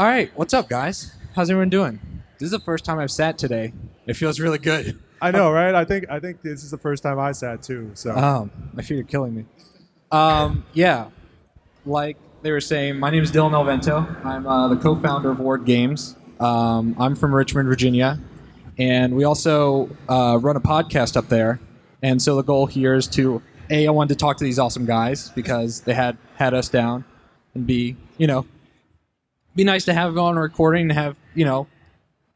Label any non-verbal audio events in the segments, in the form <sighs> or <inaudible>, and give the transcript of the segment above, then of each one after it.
All right, what's up, guys? How's everyone doing? This is the first time I've sat today. It feels really good. I know, right? I think I think this is the first time I sat too. So Um, my feet are killing me. Um, yeah, like they were saying, my name is Dylan Elvento. I'm uh, the co-founder of Ward Games. Um, I'm from Richmond, Virginia, and we also uh, run a podcast up there. And so the goal here is to a I wanted to talk to these awesome guys because they had had us down, and b you know, be nice to have on a recording and have you know,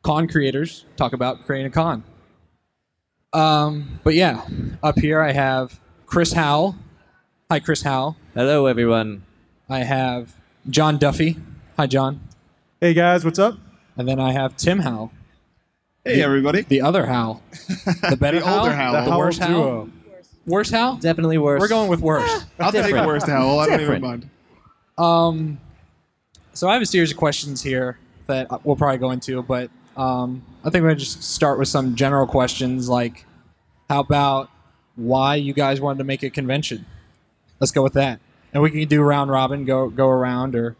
con creators talk about creating a con. Um, but yeah, up here I have Chris Howell. Hi, Chris Howell. Hello, everyone. I have John Duffy. Hi, John. hey guys, what's up? And then I have Tim Howell, Hey, everybody. the other Howell, <laughs> the better The older Howell, Howell. the Howell worst Howell, duo. worst Howell. Definitely worse. We're going with worst. I'll take Different. worst Howell. I don't even Different. mind. Um, so I have a series of questions here that we'll probably go into, but um, I think we're gonna just start with some general questions, like how about why you guys wanted to make a convention? Let's go with that, and we can do round robin, go go around, or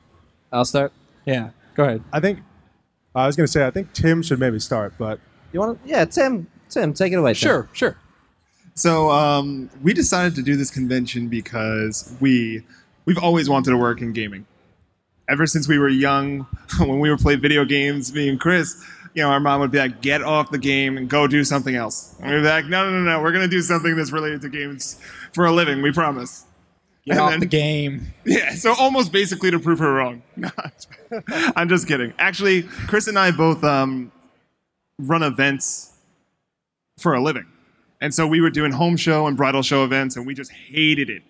I'll start. yeah, go ahead. I think I was gonna say I think Tim should maybe start, but You want to? Yeah, Tim. Tim, take it away. Tim. Sure, sure. So um, we decided to do this convention because we we've always wanted to work in gaming. Ever since we were young, <laughs> when we would play video games, me and Chris, you know, our mom would be like, "Get off the game and go do something else." And we'd be like, "No, no, no, no. We're gonna do something that's related to games for a living. We promise." Get And off then- the game. <laughs> Yeah, so almost basically to prove her wrong. <laughs> I'm just kidding. Actually, Chris and I both um, run events for a living. And so we were doing home show and bridal show events, and we just hated it.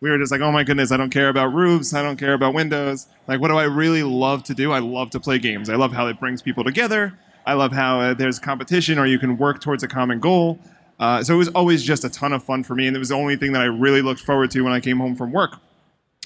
We were just like, oh my goodness, I don't care about roofs. I don't care about windows. Like, what do I really love to do? I love to play games. I love how it brings people together. I love how uh, there's competition or you can work towards a common goal. Uh, so it was always just a ton of fun for me, and it was the only thing that I really looked forward to when I came home from work.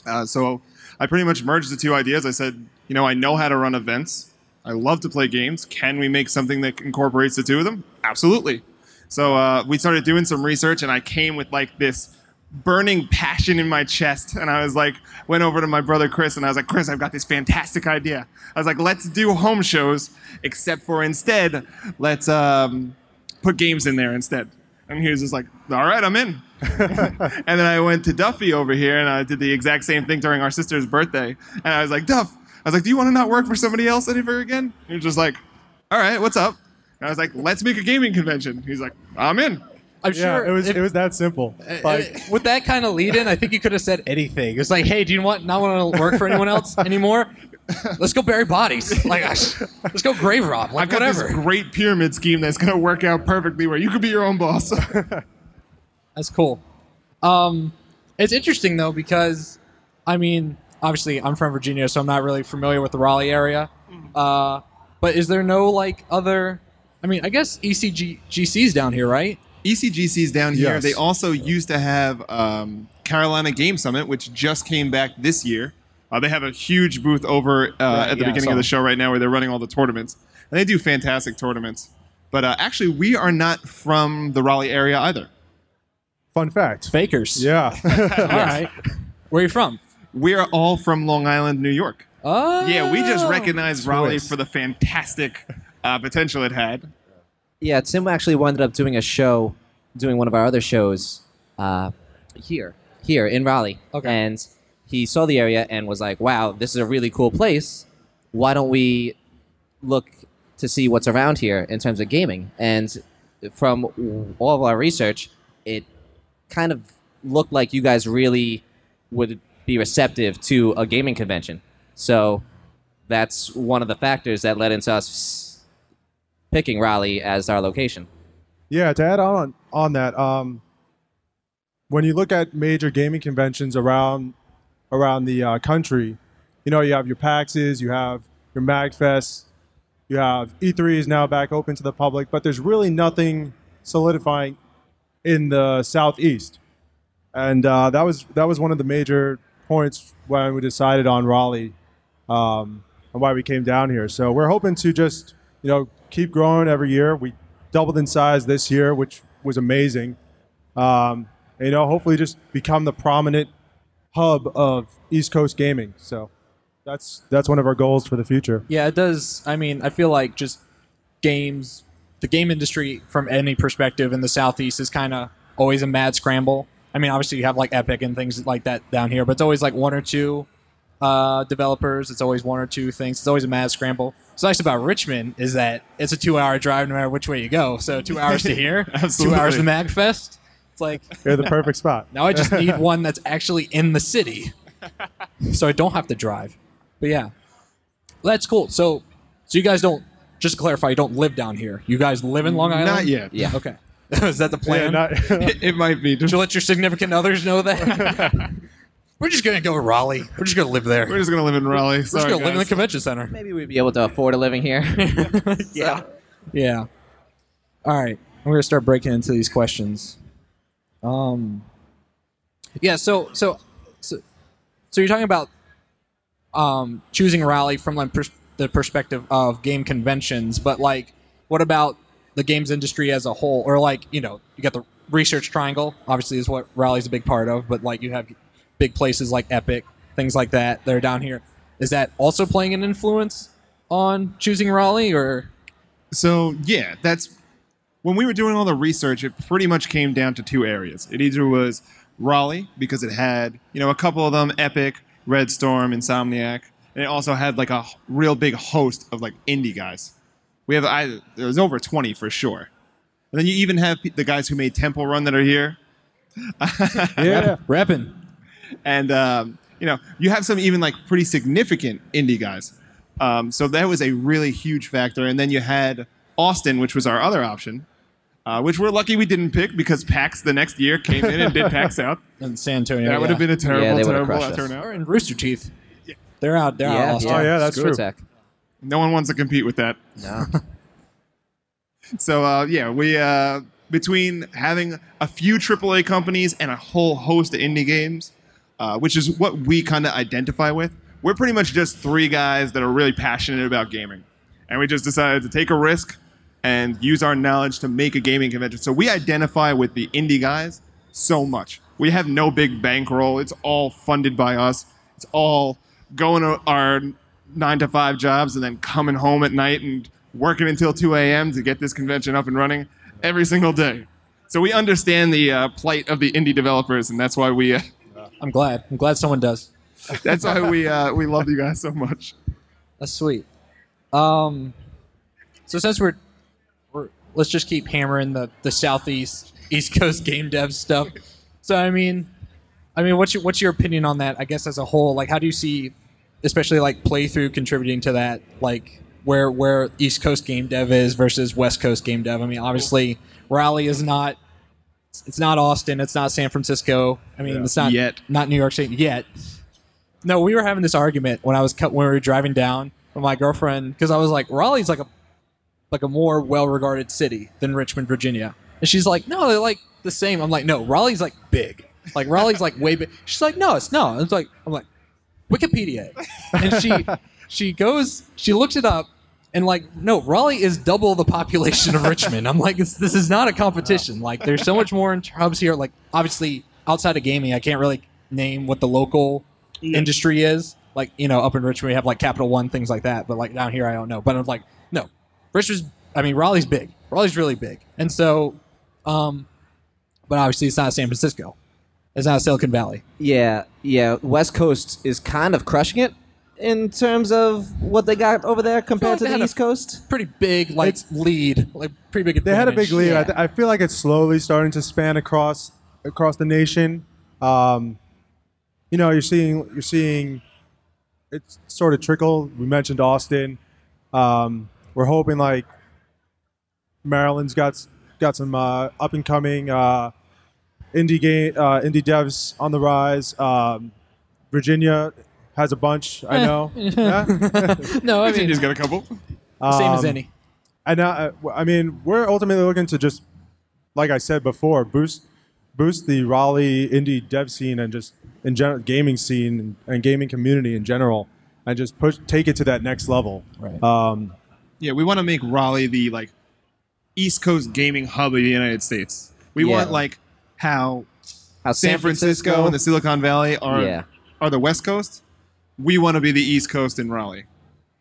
Uh, so I pretty much merged the two ideas. I said, you know, I know how to run events. I love to play games. Can we make something that incorporates the two of them? Absolutely. So uh, we started doing some research, and I came with like this burning passion in my chest. And I was like, went over to my brother Chris, and I was like, Chris, I've got this fantastic idea. I was like, let's do home shows, except for instead, let's um, put games in there instead. And he was just like, all right, I'm in. <laughs> and then I went to Duffy over here and I did the exact same thing during our sister's birthday. And I was like, Duff, I was like, do you want to not work for somebody else ever again? He was just like, all right, what's up? And I was like, let's make a gaming convention. He's like, I'm in. I'm yeah, sure it was if- it was that simple. Like uh, with that kind of lead in, I think you could have said anything. It was like, hey, do you want not want to work for anyone else <laughs> anymore? Let's go bury bodies. Like, let's go grave rob. Like, I've got whatever. this great pyramid scheme that's going to work out perfectly where you could be your own boss. <laughs> That's cool. Um, it's interesting though because, I mean, obviously I'm from Virginia, so I'm not really familiar with the Raleigh area. Uh, but is there no like other? I mean, I guess ECG GC's down here, right? ECGC's down here. Yes. They also used to have um, Carolina Game Summit, which just came back this year. Uh, they have a huge booth over uh, Right, at the yeah, beginning saw. of the show right now where they're running all the tournaments. And they do fantastic tournaments. But uh, actually, we are not from the Raleigh area either. fun fact. Fakers. Yeah. <laughs> All <laughs> right. Where are you from? We are all from Long Island, New York. Oh. Yeah, we just recognized Raleigh Twist. for the fantastic uh, potential it had. Yeah, Tim actually wound up doing a show, doing one of our other shows uh, here, here in Raleigh. Okay. And he saw the area and was like, "Wow, this is a really cool place. Why don't we look to see what's around here in terms of gaming?" And from all of our research, it kind of looked like you guys really would be receptive to a gaming convention. So that's one of the factors that led into us picking Raleigh as our location. Yeah, to add on on that, um, when you look at major gaming conventions around around the uh, country, you know you have your PAXs, you have your MagFest, you have E3 is now back open to the public, but there's really nothing solidifying in the southeast, and uh, that was that was one of the major points when we decided on Raleigh um, and why we came down here. So we're hoping to just you know keep growing every year. We doubled in size this year, which was amazing. Um, and, you know, hopefully just become the prominent hub of East Coast gaming. So that's that's one of our goals for the future. Yeah, it does. I mean, I feel like just games, the game industry from any perspective in the southeast is kind of always a mad scramble. I mean, obviously you have like Epic and things like that down here, but it's always like one or two uh, developers. It's always one or two things. It's always a mad scramble. What's nice about Richmond is that it's a two-hour drive no matter which way you go. So two hours to here, <laughs> two hours to Magfest. It's like You're the perfect spot. <laughs> now I just need <laughs> one that's actually in the city, so I don't have to drive. But yeah, that's cool. So, so you guys don't just to clarify, you don't live down here. You guys live in Long Island. Not yet. Yeah. Okay. Is that the Yeah, plan? not- It, it might be. Did you let your significant others know that? We're just gonna go to Raleigh. We're just gonna live there. We're We're just gonna live in Raleigh. We're just Sorry, gonna live in the guys. convention center. Maybe we'd be able to afford a living here. <laughs> <laughs> yeah. Yeah. All right. We're gonna start breaking into these questions. Um. Yeah. So so so so you're talking about um choosing Raleigh from like pers- the perspective of game conventions, but like, what about the games industry as a whole, or like you know you got the research triangle, obviously is what Raleigh's a big part of, but like you have big places like Epic, things like that that are down here. Is that also playing an influence on choosing Raleigh, or So yeah, that's when we were doing all the research. It pretty much came down to two areas. It either was Raleigh because it had you know a couple of them, Epic, Red Storm, Insomniac, and it also had like a real big host of like indie guys. We have I there's over twenty for sure. And then you even have the guys who made Temple Run that are here. <laughs> yeah. repping? And um, you know you have some even like pretty significant indie guys um, so that was a really huge factor and then you had austin which was our other option uh, which we're lucky we didn't pick because pax the next year came in and did pax out <laughs> and San Antonio. that would have been a terrible Yeah, they terrible crushed turnout or in Rooster Teeth. They're out. They're out. Austin. yeah. Oh, yeah, that's Screw true. Attack. no one wants to compete with that No. <laughs> So uh, yeah, we uh, between having a few AAA companies and a whole host of indie games, uh, which is what we kind of identify with. We're pretty much just three guys that are really passionate about gaming, and we just decided to take a risk and use our knowledge to make a gaming convention. So we identify with the indie guys so much. We have no big bankroll. It's all funded by us. It's all going to our nine to five jobs and then coming home at night and working until 2 a.m. to get this convention up and running every single day. So we understand the uh, plight of the indie developers, and that's why we uh, I'm glad. I'm glad someone does. that's why we uh, we love you guys so much. That's sweet. Um, so since we're, we're let's just keep hammering the the southeast East Coast game dev stuff. So I mean, I mean, what's your what's your opinion on that? I guess as a whole, like, how do you see, especially like playthrough contributing to that, like where where East Coast game dev is versus West Coast game dev? I mean, obviously, Raleigh is not. It's not Austin. It's not San Francisco. I mean, Yeah. it's not Yet. not New York City yet. No, we were having this argument when I was cut when we were driving down with my girlfriend because I was like, Raleigh's like a like a more well regarded city than Richmond, Virginia, and she's like, no, they're like the same. I'm like, no, Raleigh's like big. Like Raleigh's like way big. <laughs> She's like, no, it's no. It's like I'm like Wikipedia, and she <laughs> she goes she looks it up. And like no, Raleigh is double the population of <laughs> Richmond. I'm like, it's, this is not a competition. Like, there's so much more in hubs here. Like, obviously, outside of gaming, I can't really name what the local industry is. Like, you know, up in Richmond, we have like Capital One, things like that. But like down here, I don't know. But I'm like, no, Richmond's. I mean, Raleigh's big. Raleigh's really big. And so, um, but obviously, it's not San Francisco. It's not Silicon Valley. Yeah, yeah. West Coast is kind of crushing it in terms of what they got over there compared like to the East Coast. Pretty big, like It's- lead, like pretty big. They had a big advantage. lead. I, th- I feel like it's slowly starting to span across across the nation. Um, you know, you're seeing you're seeing it's sort of trickle. We mentioned Austin. Um, we're hoping like Maryland's got s- got some uh, up and coming uh, indie game uh, indie devs on the rise. Um, Virginia has a bunch. I Eh. know. <laughs> Yeah? <laughs> no, I mean, he's got a couple. same as Um, any. and uh, I mean, we're ultimately looking to just, like I said before, boost boost the Raleigh indie dev scene and just in general gaming scene and, and gaming community in general, and just push take it to that next level. Right. Um, Yeah, we want to make Raleigh the like East Coast gaming hub of the United States. We Yeah. want like how How San Francisco and the Silicon Valley are Yeah. are the West Coast. We want to be the East Coast in Raleigh,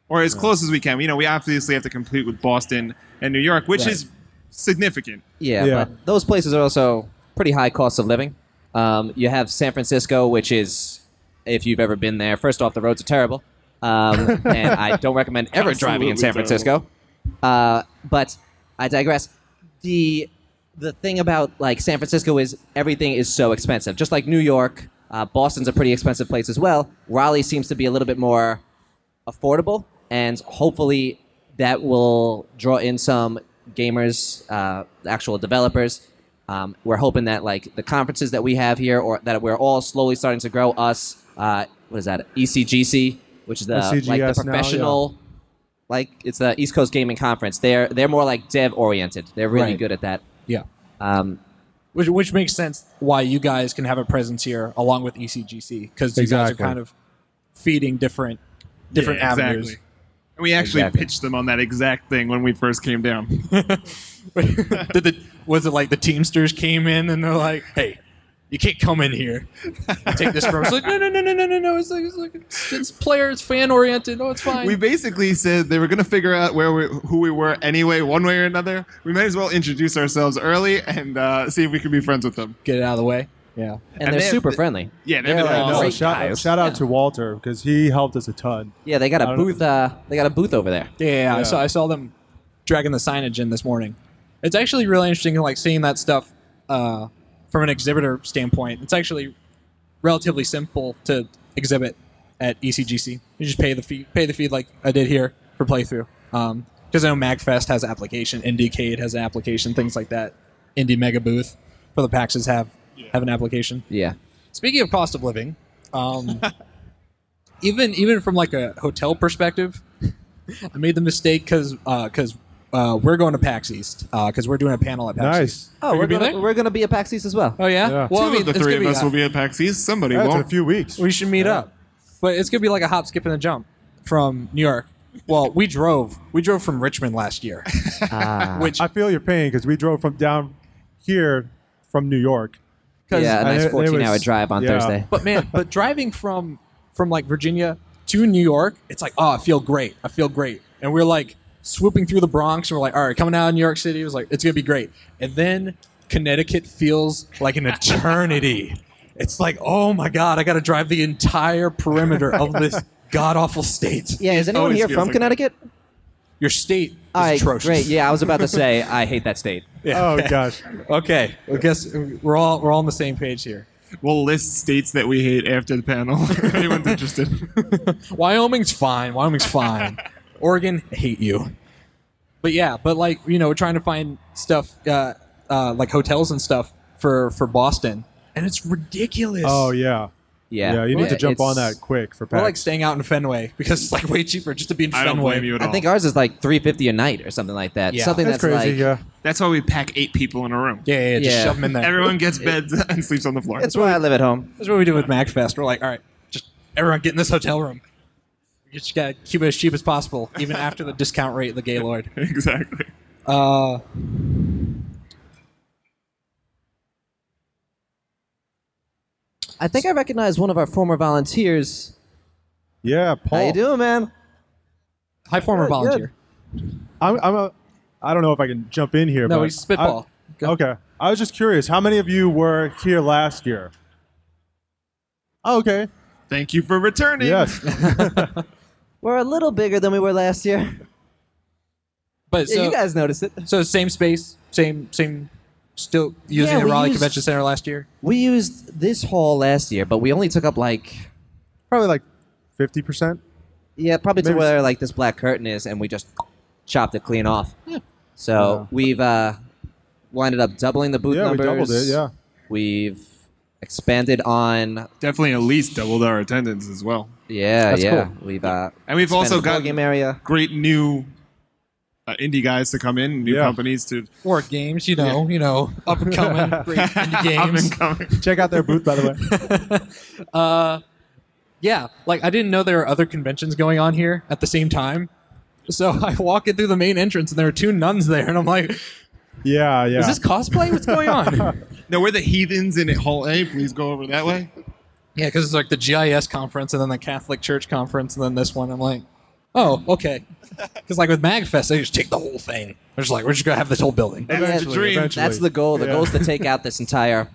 or as close as we can. You know, we obviously have to compete with Boston and New York, which Right. is significant. Yeah, Yeah. but those places are also pretty high cost of living. Um, you have San Francisco, which is, if you've ever been there, first off, the roads are terrible. Um, <laughs> and I don't recommend ever driving in San Francisco. Uh, but I digress. The the thing about like San Francisco is everything is so expensive. Just like New York, uh, Boston's a pretty expensive place as well. Raleigh seems to be a little bit more affordable, and hopefully that will draw in some gamers, uh, actual developers. Um, we're hoping that like the conferences that we have here, or that we're all slowly starting to grow. Us, uh, what is that? ECGC, which is the like the SCGS now, yeah. professional, like it's the East Coast Gaming Conference. They're they're more like dev oriented. They're really Right. good at that. Yeah. Um, Which, which makes sense why you guys can have a presence here along with ECGC because you guys are kind of feeding different different Yeah, avenues. Exactly. And we actually Exactly. pitched them on that exact thing when we first came down. <laughs> Did the was it like the Teamsters came in and they're like, "Hey, you can't come in here. Take this from." us." It's like, no, no, no, no, no, no, no. It's like it's like it's, it's player, it's fan oriented. No, it's fine. we basically said they were going to figure out where we, who we were anyway, one way or another. We might as well introduce ourselves early and uh, see if we can be friends with them. Get it out of the way. Yeah. and, And they're they- super friendly. Yeah, they've They're like. No, great shout, guys. shout out Yeah. to Walter because he helped us a ton. Yeah, they got I a don't- booth. Uh, they got a booth over there. Yeah, yeah, I saw I saw them dragging the signage in this morning. It's actually really interesting, like seeing that stuff uh, from an exhibitor standpoint. It's actually relatively simple to exhibit at ECGC. You just pay the fee, pay the fee like I did here for playthrough. Because I know Magfest has an application, Indiecade has an application, things like that. Indie Mega Booth for the PAXs have have an application. Yeah. Speaking of cost of living, um, <laughs> even even from like a hotel perspective, <laughs> I made the mistake because because uh, we're going to PAX East because we're doing a panel at PAX East. Oh, we're gonna be we're gonna be at PAX East as well. Oh yeah. Yeah. Well, Two I mean, of the three of us a- will be at PAX East. Somebody Yeah, it's in a few weeks. We should meet Yeah. up, but it's gonna be like a hop, skip, and a jump from New York. Well, we drove. We drove from Richmond last year, Ah. <laughs> which I feel your pain because we drove from down here from New York. yeah, a nice it- it 14 hour drive on yeah. Thursday. <laughs> But man, but driving from from like Virginia to New York, it's like, oh, I feel great. I feel great. And we're like swooping through the Bronx, and we're like, all right, coming out of New York City, it was like, it's gonna be great. And then Connecticut feels like an eternity. it's like, oh my god, I got to drive the entire perimeter of this <laughs> god awful state. Yeah, is anyone always here feels from like Connecticut? Your state is All right, atrocious. great. Yeah, I was about to say <laughs> I hate that state. Yeah. Oh gosh. Okay. I guess we're all we're all on the same page here. We'll list states that we hate after the panel. <laughs> if anyone's interested. Wyoming's fine. Wyoming's fine. Oregon, I hate you. But yeah, but like you know, we're trying to find stuff uh, uh, like hotels and stuff for for Boston, and it's ridiculous. Oh yeah. Yeah, Yeah. you need to jump on that quick for We're like staying out in Fenway because it's like way cheaper just to be in I don't Fenway. blame you at all. I think ours is like 350 a night or something like that. Yeah. Something That's that's, crazy. like yeah. That's why we pack eight people in a room. Yeah, yeah, yeah, just Yeah. shove them in there. Everyone gets beds <laughs> and sleeps on the floor. That's why I live at home. That's what we do with Magfest. We're like, all right, just everyone get in this hotel room. You just gotta keep it as cheap as possible, even after the discount rate of the Gaylord. <laughs> exactly. Uh, I think I recognize one of our former volunteers. Yeah, Paul. How you doing, man? high former Good, volunteer. I'm, I'm a. I don't know if I can jump in here. No, but he's spitball. I- Go. okay. I was just curious. How many of you were here last year? Oh, okay. Thank you for returning. Yes. <laughs> We're a little bigger than we were last year. But Yeah, so, you guys noticed it. so same space, same same, still using Yeah, the we Raleigh used- Convention Center last year. We used this hall last year, but we only took up like Probably like fifty percent. yeah, probably to where like this black curtain is, and we just chopped it clean off. Yeah. So Yeah. we've uh, winded up doubling the booth Yeah, we doubled it. Yeah. We've expanded on. Definitely at least doubled our attendance as well. Yeah, That's yeah. cool. We've uh, And we've also the board got game area. great new uh, indie guys to come in, new Yeah. companies to Or games, you know, you know, up and coming, <laughs> great indie games. coming. Check out their booth, by the way. <laughs> uh, yeah, like I didn't know there were other conventions going on here at the same time. So <laughs> I walk in through the main entrance and there are two nuns there, and I'm like, Yeah, yeah. "Is this cosplay? What's going on?" No, we're the heathens in Hall A. Please go over that way. Yeah, because it's like the GIS conference and then the Catholic Church conference and then this one. I'm like, oh, okay. <laughs> Because like with Magfest, they just take the whole thing. They're just like, we're just gonna have this whole building. Eventually, dream. eventually. That's the goal. The Yeah. goal is to take <laughs> out this entire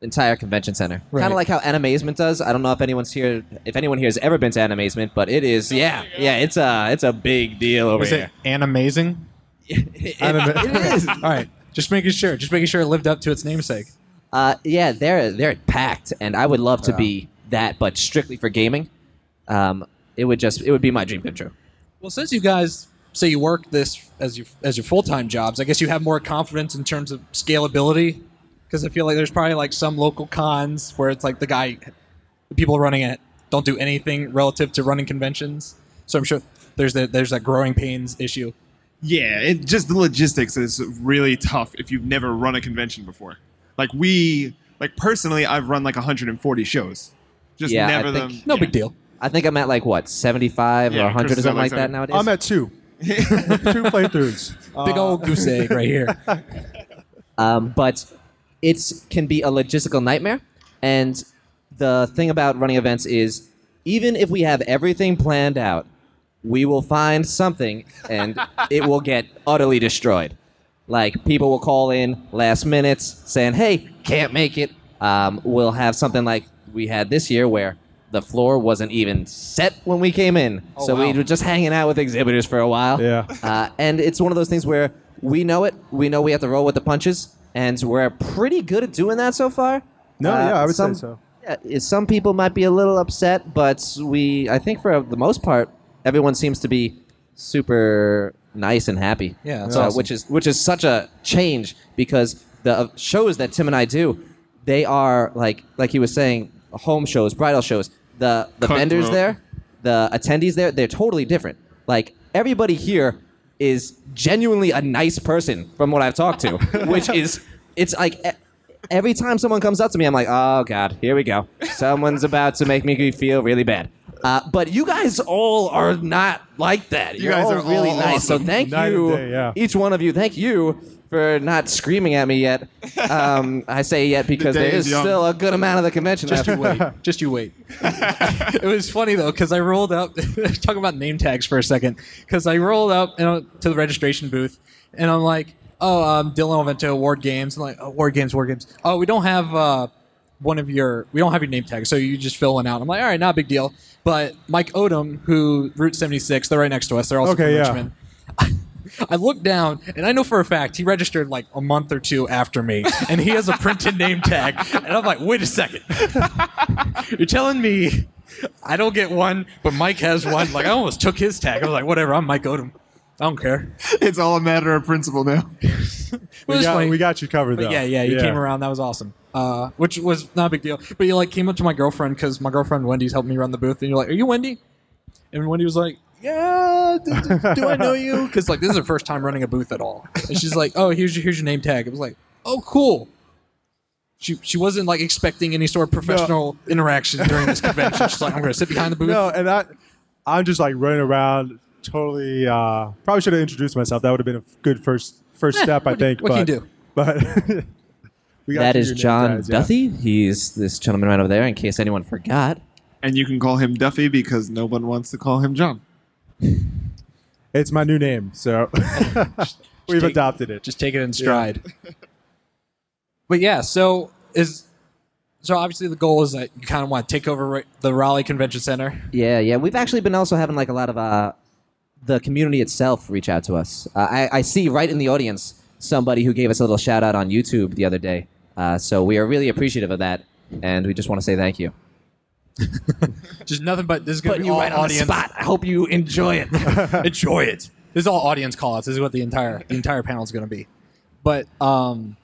entire convention center. Right. Kind of like how Animazement does. I don't know if anyone's here if anyone here has ever been to Animazement, but it is yeah. Yeah, it's a it's a big deal over Was here. <laughs> it an amazing? It- it is. All right, just making sure, just making sure it lived up to its namesake. Uh, yeah, they're they're packed, and I would love to be that, but strictly for gaming. Um, it would just it would be my dream come true. Well, since you guys say you work this as your as your full time jobs, I guess you have more confidence in terms of scalability. Because I feel like there's probably like some local cons where it's like the guy, the people running it don't do anything relative to running conventions. So I'm sure there's that there's that growing pains issue. Yeah, it just the logistics is really tough if you've never run a convention before. Like we, like personally, I've run like 140 shows. Just Yeah, I never think- them. No yeah. big deal. I think I'm at like what 75 Yeah, or 100 Chris or is at, something like, like that nowadays. I'm at two. <laughs> two playthroughs. Big Uh, old goose egg right here. <laughs> Um, but it can be a logistical nightmare. And the thing about running events is, even if we have everything planned out, we will find something and it will get utterly destroyed. Like people will call in last minutes saying, "Hey, can't make it." Um, we'll have something like we had this year where the floor wasn't even set when we came in, Oh, so we were just hanging out with exhibitors for a while. Yeah. Uh, and it's one of those things where we know it. We know we have to roll with the punches, and we're pretty good at doing that so far. No, Uh, yeah, I would some, say so. Yeah, some people might be a little upset, but we, I think, for the most part, everyone seems to be super nice and happy. Yeah, that's Uh, awesome. which is which is such a change because the uh, shows that Tim and I do, they are like like he was saying, home shows, bridal shows. The the Cutthroat. vendors there, the attendees there, they're totally different. Like everybody here is genuinely a nice person from what I've talked to, <laughs> which is it's like. e- Every time someone comes up to me, I'm like, "Oh God, here we go. Someone's about to make me feel really bad." Uh, but you guys all are not like that. You You're guys all are really all nice. So awesome. thank Night and you, day, yeah. each one of you. Thank you for not screaming at me yet. <laughs> Um, I say yet because day there is is young. still a good amount of the convention Just left. you wait. <laughs> Just you wait. <laughs> it was funny though because I rolled up. talking about name tags for a second because I rolled up you know, to the registration booth and I'm like, "Oh, um, Dylan Ovento, Ward Games." I'm like, oh, "Ward Games, Ward Games." Oh, we don't have uh, one of your. We don't have your name tag, so you just fill one out. I'm like, "All right, not a big deal." But Mike Odom, who Route 76, they're right next to us. They're also Okay, from yeah. Richmond. <laughs> I look down and I know for a fact he registered like a month or two after me, and he has a printed <laughs> name tag. And I'm like, wait a second, <laughs> you're telling me I don't get one, but Mike has one? Like I almost took his tag. I was like, whatever, I'm Mike Odom. I don't care. <laughs> It's all a matter of principle now. <laughs> We got, we got you covered, But yeah, yeah, you came around. That was awesome. Uh, which was not a big deal. But you like came up to my girlfriend because my girlfriend Wendy's helped me run the booth, and you're like, "Are you Wendy?" And Wendy was like, "Yeah, do, do- do I know you?" <laughs> Because like this is her first time running a booth at all, and she's like, "Oh, here's your here's your name tag." It was like, "Oh, cool." She she wasn't like expecting any sort of professional interaction during this convention. She's like, "I'm gonna sit behind the booth." No, and I, I'm just like running around, totally. Uh, probably should have introduced myself. That would have been a good first first Eh, step, I what can- think. what can you do? But <laughs> we got That you is your name John yeah. Duffy. He's this gentleman right over there. In case anyone forgot. And you can call him Duffy because no one wants to call him John. It's my new name, so <laughs> we've take- adopted it. just take it in stride. but yeah, so is so obviously the goal is that you kind of want to take over the Raleigh Convention Center. Yeah, yeah. We've actually been also having like a lot of uh, the community itself reach out to us. Uh, I, I see right in the audience somebody who gave us a little shout out on YouTube the other day. Uh, so we are really appreciative of that, and we just want to say thank you. <laughs> Just nothing but this is going to Putting be you all right on the audience. spot. I hope you enjoy it. <laughs> Enjoy it. This is all audience callouts. This is what the entire the entire panel is going to be. But um,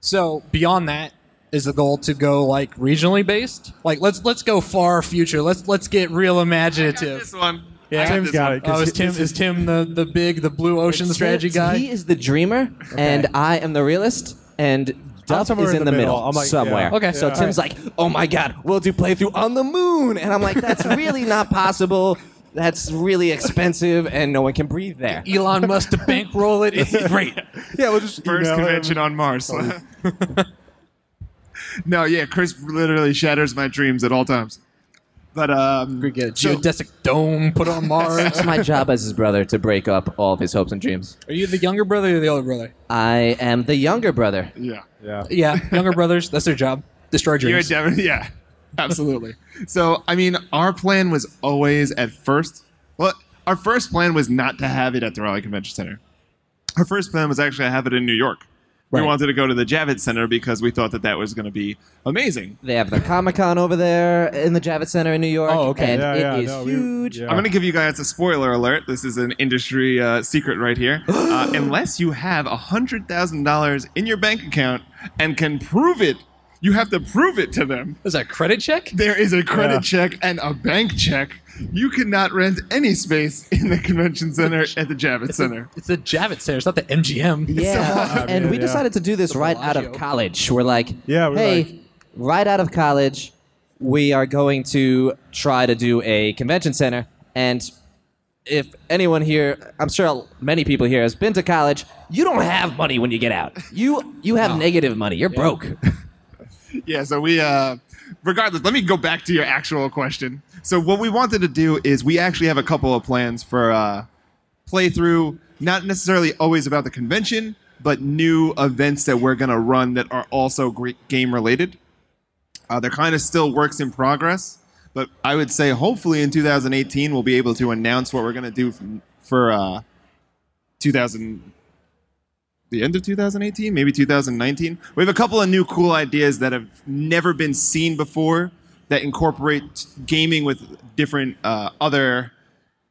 so beyond that is the goal to go like regionally based. Like let's let's go far future. Let's let's get real imaginative. This one. Yeah. I got Tim's this got one. it. 'cause Oh, is Tim is Tim the the big the blue ocean strategy Tim- guy? He is the dreamer, and I am the realist, and Duff somewhere is in in the the middle, middle. I'm like, somewhere. yeah. Okay. So Yeah. Tim's like, "Oh my God, we'll do playthrough on the moon," and I'm like, "That's <laughs> really not possible. That's really expensive, and no one can breathe there." Elon Musk to bankroll it. It's <laughs> great. yeah, we'll just First email him. convention on Mars. <laughs> no, yeah, Chris literally shatters my dreams at all times. But um, We get a so- geodesic dome put on Mars. It's my job as his brother to break up all of his hopes and dreams. Are you the younger brother or the older brother? I am the younger brother. yeah, Yeah. Yeah, younger brothers. That's their job. Destroy you're dreams. definitely yeah, absolutely. so I mean, our plan was always at first. Well, our first plan was not to have it at the Raleigh Convention Center. Our first plan was actually to have it in New York. We Right. wanted to go to the Javits Center because we thought that that was going to be amazing. They have the Comic Con over there in the Javits Center in New York. Oh, okay. And Yeah, it yeah, is no, we- huge. yeah. I'm going to give you guys a spoiler alert. This is an industry uh, secret right here. <gasps> Uh, unless you have $100,000 in your bank account and can prove it, you have to prove it to them. Is that a credit check? There is a credit Yeah. check and a bank check. You cannot rent any space in the convention center at the Javits Center. It's the Javits Center. It's not the MGM. Yeah, and we yeah. decided to do this right out of college. We're like, Yeah, we're hey, like- right out of college, we are going to try to do a convention center. And if anyone here, I'm sure many people here has been to college, you don't have money when you get out. You you have negative money. You're broke. <laughs> Yeah, so we, uh, regardless, let me go back to your actual question. So, what we wanted to do is we actually have a couple of plans for uh, playthrough, not necessarily always about the convention, but new events that we're going to run that are also game related. Uh, they're kind of still works in progress, but I would say hopefully in 2018 we'll be able to announce what we're going to do for, for uh, 2000 the end of 2018, maybe 2019. We have a couple of new cool ideas that have never been seen before that incorporate gaming with different uh, other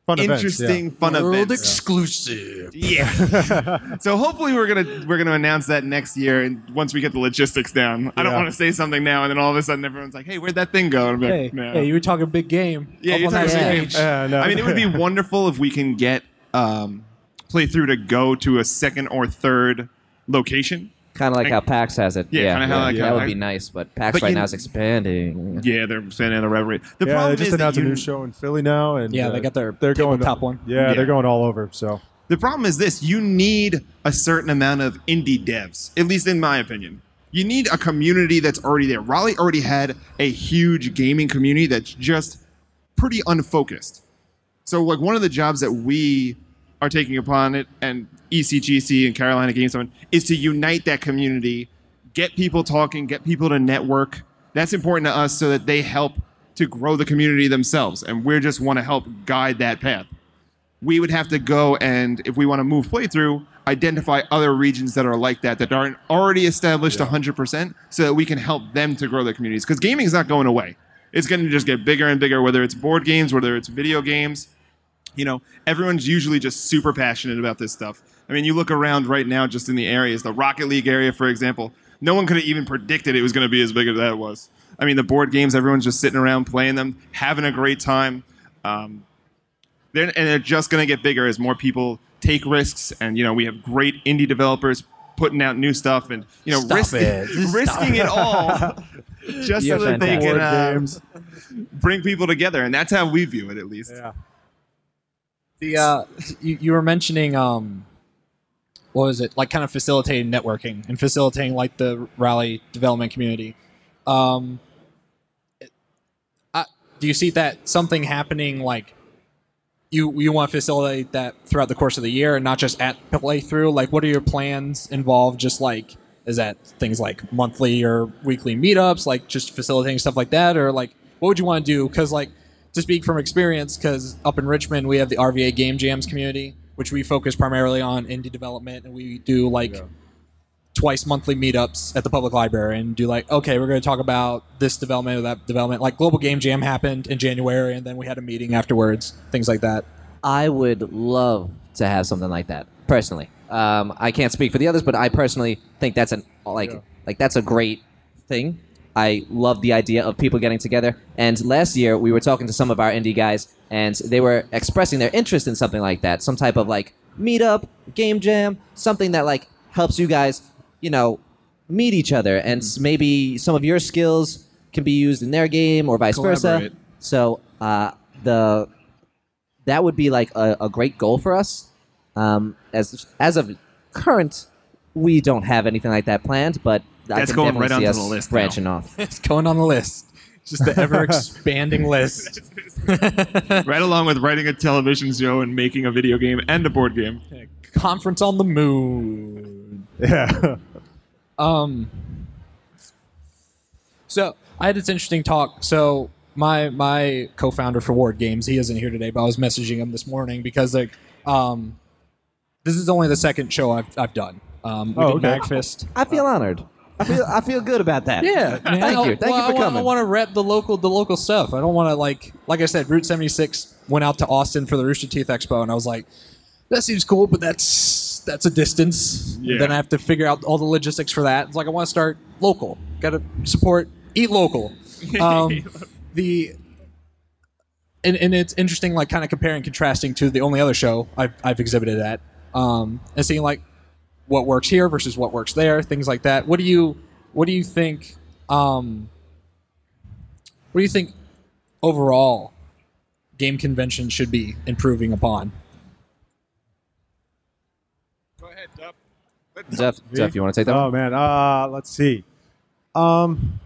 Fun events, interesting fun World events. exclusive. Yeah. <laughs> so hopefully we're gonna we're gonna announce that next year, and once we get the logistics down. I don't want to say something now, and then all of a sudden everyone's like, "Hey, where'd that thing go?" And I'm like, Hey, "No." hey, you were talking big game. Yeah, you're talking about stage. game. Yeah, no. I mean, it would be <laughs> wonderful if we can get um, playthrough to go to a second or third location. kind of like how PAX has it. Yeah, kinda how like that would be nice. But PAX But right you- now is expanding. Yeah, they're spending the rev. The yeah, problem they just is announced a new show in Philly now, and Yeah, uh, they got their they're going top one. Yeah, Yeah. they're going all over. So The problem is this you need a certain amount of indie devs, at least in my opinion. You need a community that's already there. Raleigh already had a huge gaming community that's just pretty unfocused. So, like, one of the jobs that we are taking upon it, and ECGC and Carolina Games Summit, is to unite that community, get people talking, get people to network. That's important to us so that they help to grow the community themselves. And we just want to help guide that path we would have to go and if we want to move playthrough identify other regions that are like that that aren't already established 100% so that we can help them to grow their communities because gaming is not going away it's going to just get bigger and bigger whether it's board games whether it's video games you know everyone's usually just super passionate about this stuff. I mean you look around right now just in the areas the rocket league area for example no one could have even predicted it was going to be as big as that was. I mean the board games everyone's just sitting around playing them having a great time. Um, they're, and they're just going to get bigger as more people take risks and you know we have great indie developers putting out new stuff and you know Stop risk- it. Risking it all <laughs> just You're so that they can uh, bring people together and that's how we view it at least. Yeah. The uh, you, you were mentioning um, what was it like? Kind of facilitating networking and facilitating like the Raleigh development community. Um, uh, do you see that something happening like? You, you want to facilitate that throughout the course of the year and not just at playthrough? Like, what are your plans involved? Just like, is that things like monthly or weekly meetups, like just facilitating stuff like that? Or like, what would you want to do? Because, like, to speak from experience, because up in Richmond, we have the RVA Game Jams community, which we focus primarily on indie development, and we do like Yeah. twice monthly meetups at the public library and do like, okay, we're going to talk about this development or that development. Like Global Game Jam happened in January, and then we had a meeting afterwards, things like that. I would love to have something like that personally. Um, I can't speak for the others, but I personally think that's an like Yeah. like that's a great thing. I love the idea of people getting together. And last year we were talking to some of our indie guys, and they were expressing their interest in something like that, some type of like meetup, game jam, something that like helps you guys, you know, meet each other, and s maybe some of your skills can be used in their game or vice versa. Collaborate. So uh, the that would be like a, a great goal for us. Um, as as of current, we don't have anything like that planned, but That's can going right see onto us the list now. branching off. <laughs> It's going on the list. Just the ever expanding list. <laughs> <laughs> right along with writing a television show and making a video game and a board game. Conference on the moon. Yeah. Um. So I had this interesting talk. So my my co-founder for Ward Games, he isn't here today, but I was messaging him this morning because like, um, this is only the second show I've I've done. Um, we Oh, did okay. Magfest. I feel honored. I feel I feel good about that. Yeah. Thank you. Thank well, you for I want, coming. I want to rep the local the local stuff. I don't want to like like I said, Route 76 went out to Austin for the Rooster Teeth Expo, and I was like, that seems cool, but that's that's a distance. Yeah. Then I have to figure out all the logistics for that. It's like I want to start local. Got to support, eat local. <laughs> Um, the and, and it's interesting, like kind of comparing, contrasting to the only other show I've, I've exhibited at, um, and seeing like what works here versus what works there, things like that. What do you what do you think? Um, what do you think overall game conventions should be improving upon? Go ahead, Duff. Jeff, Jeff, you want to take that? Oh one? man. Uh, let's see. Um.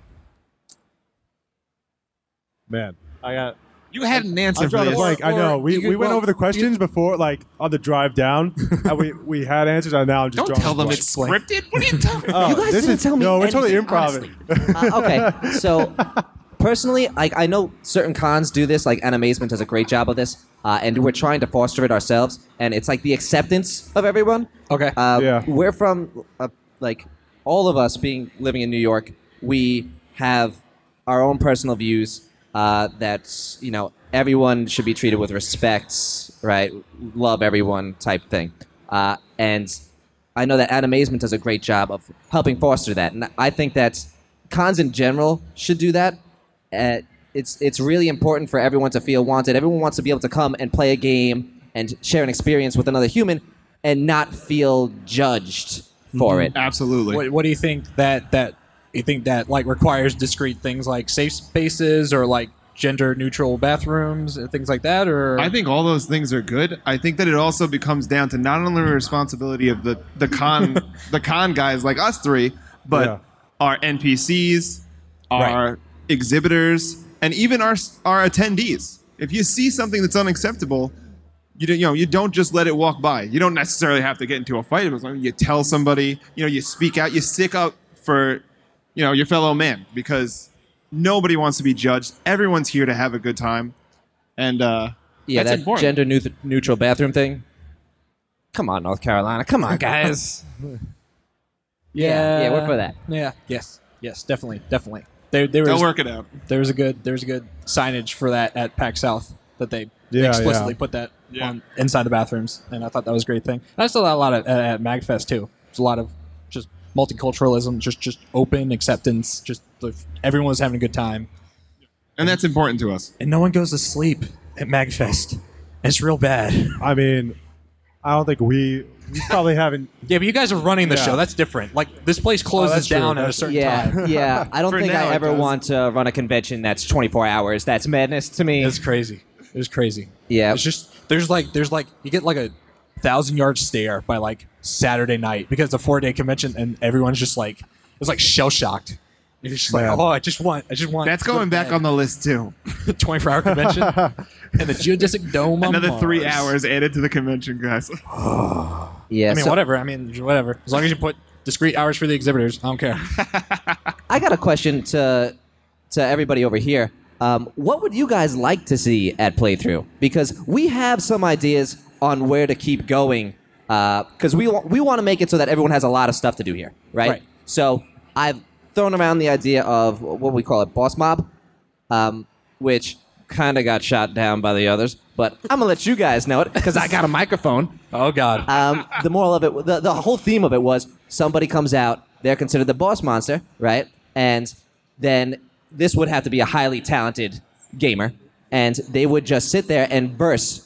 Man, I got. You had an answer I'm for drawing a this. blank. I Or- know. or We, you we could- went well, over the questions before, like on the drive down. <laughs> and we we had answers, and now I'm just Don't drawing tell them blank. it's scripted. What are you <laughs> talking Oh, You guys this didn't is, tell me No, we're totally anything, improv. Uh, okay, <laughs> so personally, like I know certain cons do this, like Animazement does a great job of this, uh, and we're trying to foster it ourselves. And it's like the acceptance of everyone. Okay. Uh, Yeah. We're from uh, like all of us being living in New York. We have our own personal views uh, that you know everyone should be treated with respect, right? Love everyone type thing. Uh, and I know that Adam Animazement does a great job of helping foster that, and I think that cons in general should do that. Uh, it's it's really important for everyone to feel wanted. Everyone wants to be able to come and play a game and share an experience with another human, and not feel judged for it. Absolutely. what, what do you think that that you think that like requires discrete things like safe spaces or like gender neutral bathrooms and things like that or I think all those things are good. I think that it also becomes down to not only the responsibility of the the con <laughs> the con guys like us three, but Yeah. our NPCs, our exhibitors, and even our our attendees. If you see something that's unacceptable, you don't, you know you don't just let it walk by. You don't necessarily have to get into a fight. As long as you tell somebody, you know, you speak out, you stick up for you know your fellow man because nobody wants to be judged. Everyone's here to have a good time, and uh, Yeah, that's that important. gender neut- neutral bathroom thing. Come on, North Carolina. Come on, guys. <laughs> yeah yeah, we're for that. yeah yes yes definitely definitely there there They'll was work it out. there was a good there's a good signage for that at PAX South that they Yeah, explicitly yeah. put that Yeah. on inside the bathrooms, and I thought that was a great thing. And I saw that a lot at, at Magfest too. There's a lot of just multiculturalism, just just open acceptance, just the, everyone was having a good time, And that's important to us. and no one goes to sleep at Magfest. It's real bad. I mean, I don't think we we probably haven't. <laughs> Yeah, but you guys are running the Yeah. show. That's different. Like this place oh, closes that's true. down at a certain Yeah, time. yeah. <laughs> I don't think now I ever want to run a convention that's 24 hours. That's madness to me. It's crazy. It was crazy. Yeah. It's just there's like there's like you get like a thousand yard stare by like Saturday night because it's a four day convention and everyone's just like it's like shell shocked. You're just like, Man. oh, I just want, I just want. That's going back on the list too. the <laughs> 24 hour convention <laughs> and the geodesic dome. on Another three Mars. hours added to the convention, guys. <sighs> <sighs> yeah. I mean, so- whatever. I mean, whatever. As long as you put discrete hours for the exhibitors, I don't care. <laughs> I got a question to to everybody over here. Um, what would you guys like to see at playthrough? Because we have some ideas on where to keep going. Because we wa- we want to make it so that everyone has a lot of stuff to do here, right? Right. So I've thrown around the idea of what we call it, boss mob, um, which kind of got shot down by the others. But I'm gonna let you guys know it because I got a microphone. Oh God. Um, the moral of it, the, the whole theme of it was somebody comes out, they're considered the boss monster, right? And then this would have to be a highly talented gamer, and they would just sit there and verse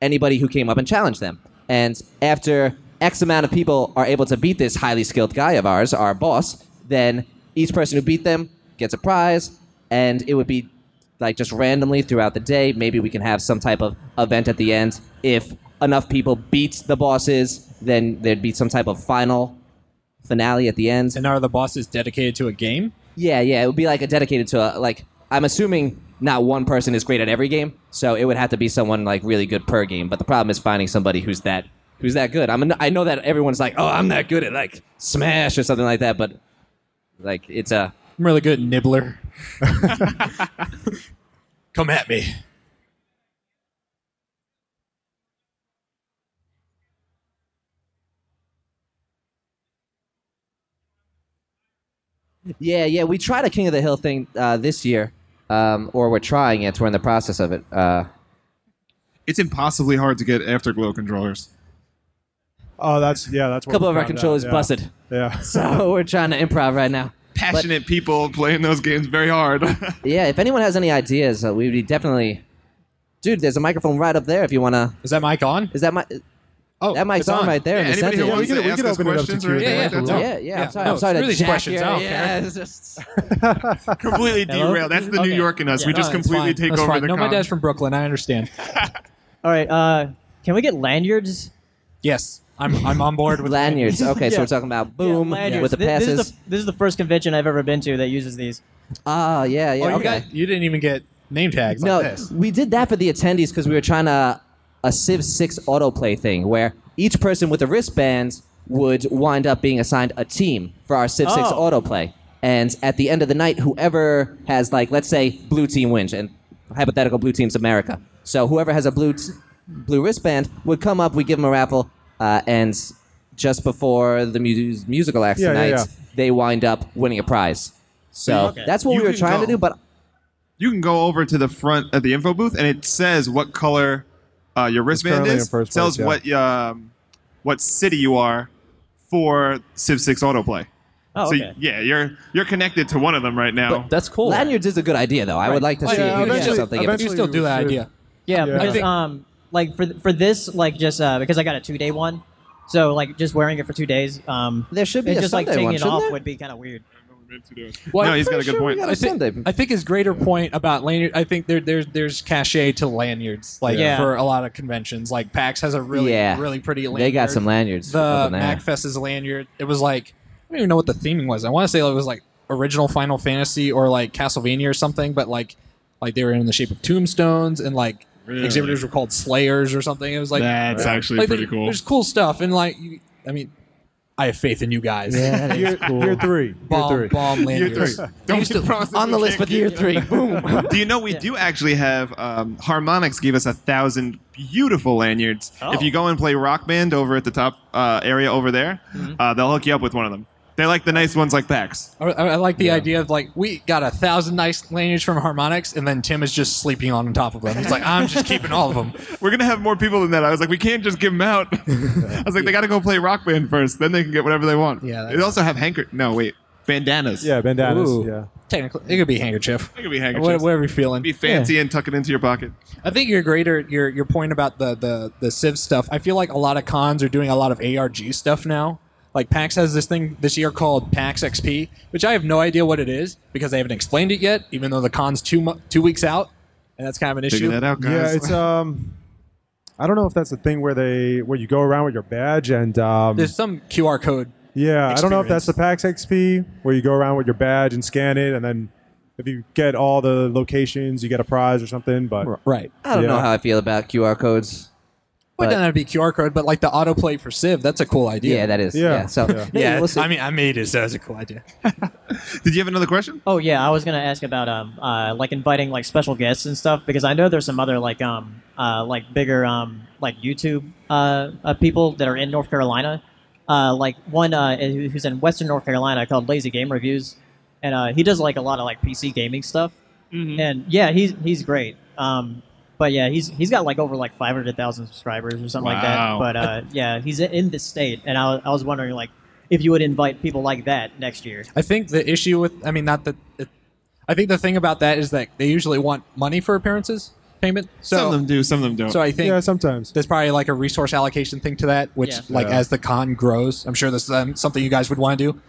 anybody who came up and challenged them. And after X amount of people are able to beat this highly skilled guy of ours, our boss, then each person who beat them gets a prize, and it would be like just randomly throughout the day. Maybe we can have some type of event at the end. If enough people beat the bosses, then there'd be some type of final finale at the end. And are the bosses dedicated to a game? Yeah, yeah, it would be like a dedicated to a, like I'm assuming not one person is great at every game, so it would have to be someone like really good per game. But the problem is finding somebody who's that who's that good. I'm I know that everyone's like, oh, I'm that good at like Smash or something like that, but like it's a I'm really good at Nibbler. <laughs> Come at me. yeah, yeah. We tried a King of the Hill thing uh, this year, um, or we're trying it. We're in the process of it. Uh, It's impossibly hard to get Afterglow controllers. Oh, that's yeah. That's a couple of our found out, controllers yeah. busted, Yeah. <laughs> so we're trying to improv right now. Passionate people playing those games very hard. <laughs> Yeah, if anyone has any ideas, uh, we would be definitely. Dude, there's a microphone right up there. If you wanna, Is that mic on? is that my? Oh, that mic's it's on. right there Yeah, in the anybody who wants can- to we ask can us up to questions or Q&A. anything Yeah, like that, yeah. Yeah, yeah. I'm sorry. no, I'm sorry screw to questions, your- I don't yeah, care. it's <laughs> just- completely <laughs> Hello? derailed. That's the Okay. New York in us. we Yeah. just No, it's completely fine. take That's over fine. the No, my dad's from Brooklyn. I understand. <laughs> All right. Uh, can we get lanyards? Yes, I'm I'm on board with lanyards. Okay, so we're talking about boom Yeah, with the Thi- This is passes. the, this is the first convention I've ever been to that uses these. Ah, yeah, yeah. Oh, you, okay. got, you didn't even get name tags no, like this. we did that for the attendees because we were trying to a Civ 6 autoplay thing where each person with a wristband would wind up being assigned a team for our Civ 6 Oh. autoplay. And at the end of the night, whoever has like, let's say, blue team wins, and hypothetical blue team's America. So whoever has a blue t- blue wristband would come up. We give them a raffle, uh, and just before the mu- musical acts Yeah, yeah, tonight, yeah. they wind up winning a prize. So Okay. that's what You we were can trying to go. do, but You can go over to the front of the info booth, and it says what color uh, your wristband is. in first tells place, what um, what city you are for Civ 6 autoplay. Oh, so okay. yeah, you're you're connected to one of them right now. That's cool. lanyards is a good idea, though. I would like to Oh, see yeah, if we could do eventually- something. You eventually- still do that should. idea. Yeah, Yeah. because I think- um, like for for this, like just uh, because I got a two day one, so like just wearing it for two days, um, There should be and a just like taking one, it off there? would be kind of weird. Well, no, I'm he's got a good sure point. got I a think, I think his greater point about lanyard. I think there, there's there's cachet to lanyards, like Yeah. for a lot of conventions. Like PAX has a really Yeah. really pretty lanyard. They got some lanyards. The up in there. Magfest lanyard. It was like I don't even know what the theming was. I want to say it was like original Final Fantasy or like Castlevania or something, but like like they were in the shape of tombstones and like Really? exhibitors were called Slayers or something. It was like That's actually like, pretty cool. There's cool stuff and like you, I mean, I have faith in you guys. Yeah, that is Year, cool. year three. Year Bomb, three. bomb Year lanyards. three. <laughs> Don't get promises on the list can't year three. Boom. <laughs> <laughs> Do you know we do actually have um, Harmonix gave us a thousand beautiful lanyards. Oh. If you go and play Rock Band over at the top uh, area over there, Mm-hmm. uh, they'll hook you up with one of them. They like the nice ones like PAX. I, I like the idea of like we got a thousand nice lanyards from Harmonix, and then Tim is just sleeping on top of them. He's like, I'm just keeping all of them. <laughs> We're gonna have more people than that. I was like, we can't just give them out. <laughs> I was like, they got to go play Rock Band first, then they can get whatever they want. Yeah, They also have hanker. No, wait, bandanas. Yeah, bandanas. Ooh. Yeah. Technically, it could be handkerchief. It could be Wha- handkerchiefs. Whatever you're feeling. Be fancy and tuck it into your pocket. I think your greater your your point about the the the Civ stuff. I feel like a lot of cons are doing a lot of ARG stuff now. Like PAX has this thing this year called PAX XP, which I have no idea what it is because they haven't explained it yet, even though the con's two mo- two weeks out, and that's kind of an Figure issue. that out, guys. Yeah, it's um, I don't know if that's the thing where they where you go around with your badge and um, There's some QR code. yeah, I don't know if that's the PAX XP where you go around with your badge and scan it, and then if you get all the locations, you get a prize or something. But Right. I don't know how I feel about QR codes. Well, But- then that'd be QR code, but like the autoplay for Civ, that's a cool idea. Yeah, that is. Yeah, Yeah. So yeah. Yeah, we'll. I mean, I made it, so it's a cool idea. <laughs> Did you have another question? Oh yeah, I was gonna ask about um uh like inviting like special guests and stuff because I know there's some other like um uh like bigger um like YouTube uh, uh people that are in North Carolina, uh like one uh who's in Western North Carolina called Lazy Game Reviews, and uh he does like a lot of like PC gaming stuff, and yeah he's he's great. Um, but yeah he's he's got like over like five hundred thousand subscribers or something like that. But uh <laughs> yeah he's in- in the state, and I was, I was wondering like if you would invite people like that next year. I think the issue with, I mean, not that, it, I think the thing about that is that they usually want money for appearances payment. So, some of them do, some of them don't. so I think yeah, sometimes. there's probably like a resource allocation thing to that, which Yeah. like Yeah. as the con grows, I'm sure this is um, something you guys would want to do.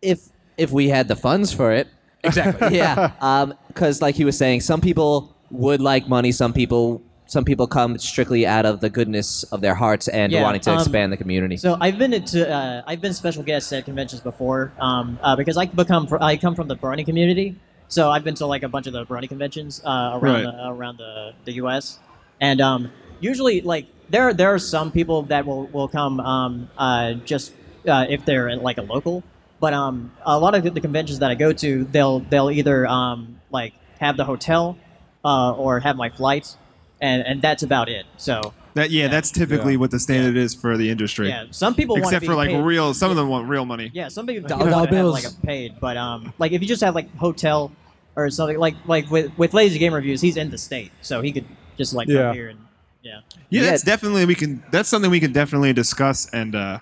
if if we had the funds for it, Exactly. <laughs> yeah. Um, because like he was saying, some people would like money, some people some people come strictly out of the goodness of their hearts and Yeah, wanting to um, expand the community. So I've been to uh, I've been special guest at conventions before um, uh, because I become fr- I come from the Brony community. So I've been to like a bunch of the Brony conventions uh, around Right. the, around the, the U.S. and um, usually like there there are some people that will will come um, uh, just uh, if they're like a local, but um, a lot of the conventions that I go to they'll they'll either um, like have the hotel uh, or have my flights, and and that's about it. So That yeah, that's typically Yeah. what the standard is for the industry. yeah, some people want Except be for like paid. real, some of them want real money. Yeah, some people Dollar people want to have like a paid, but um, like if you just have like hotel or something like like with with Lazy Game Reviews, he's in the state, so he could just like Yeah. come here and yeah. Yeah, Yeah. that's definitely we can. That's something we can definitely discuss and uh,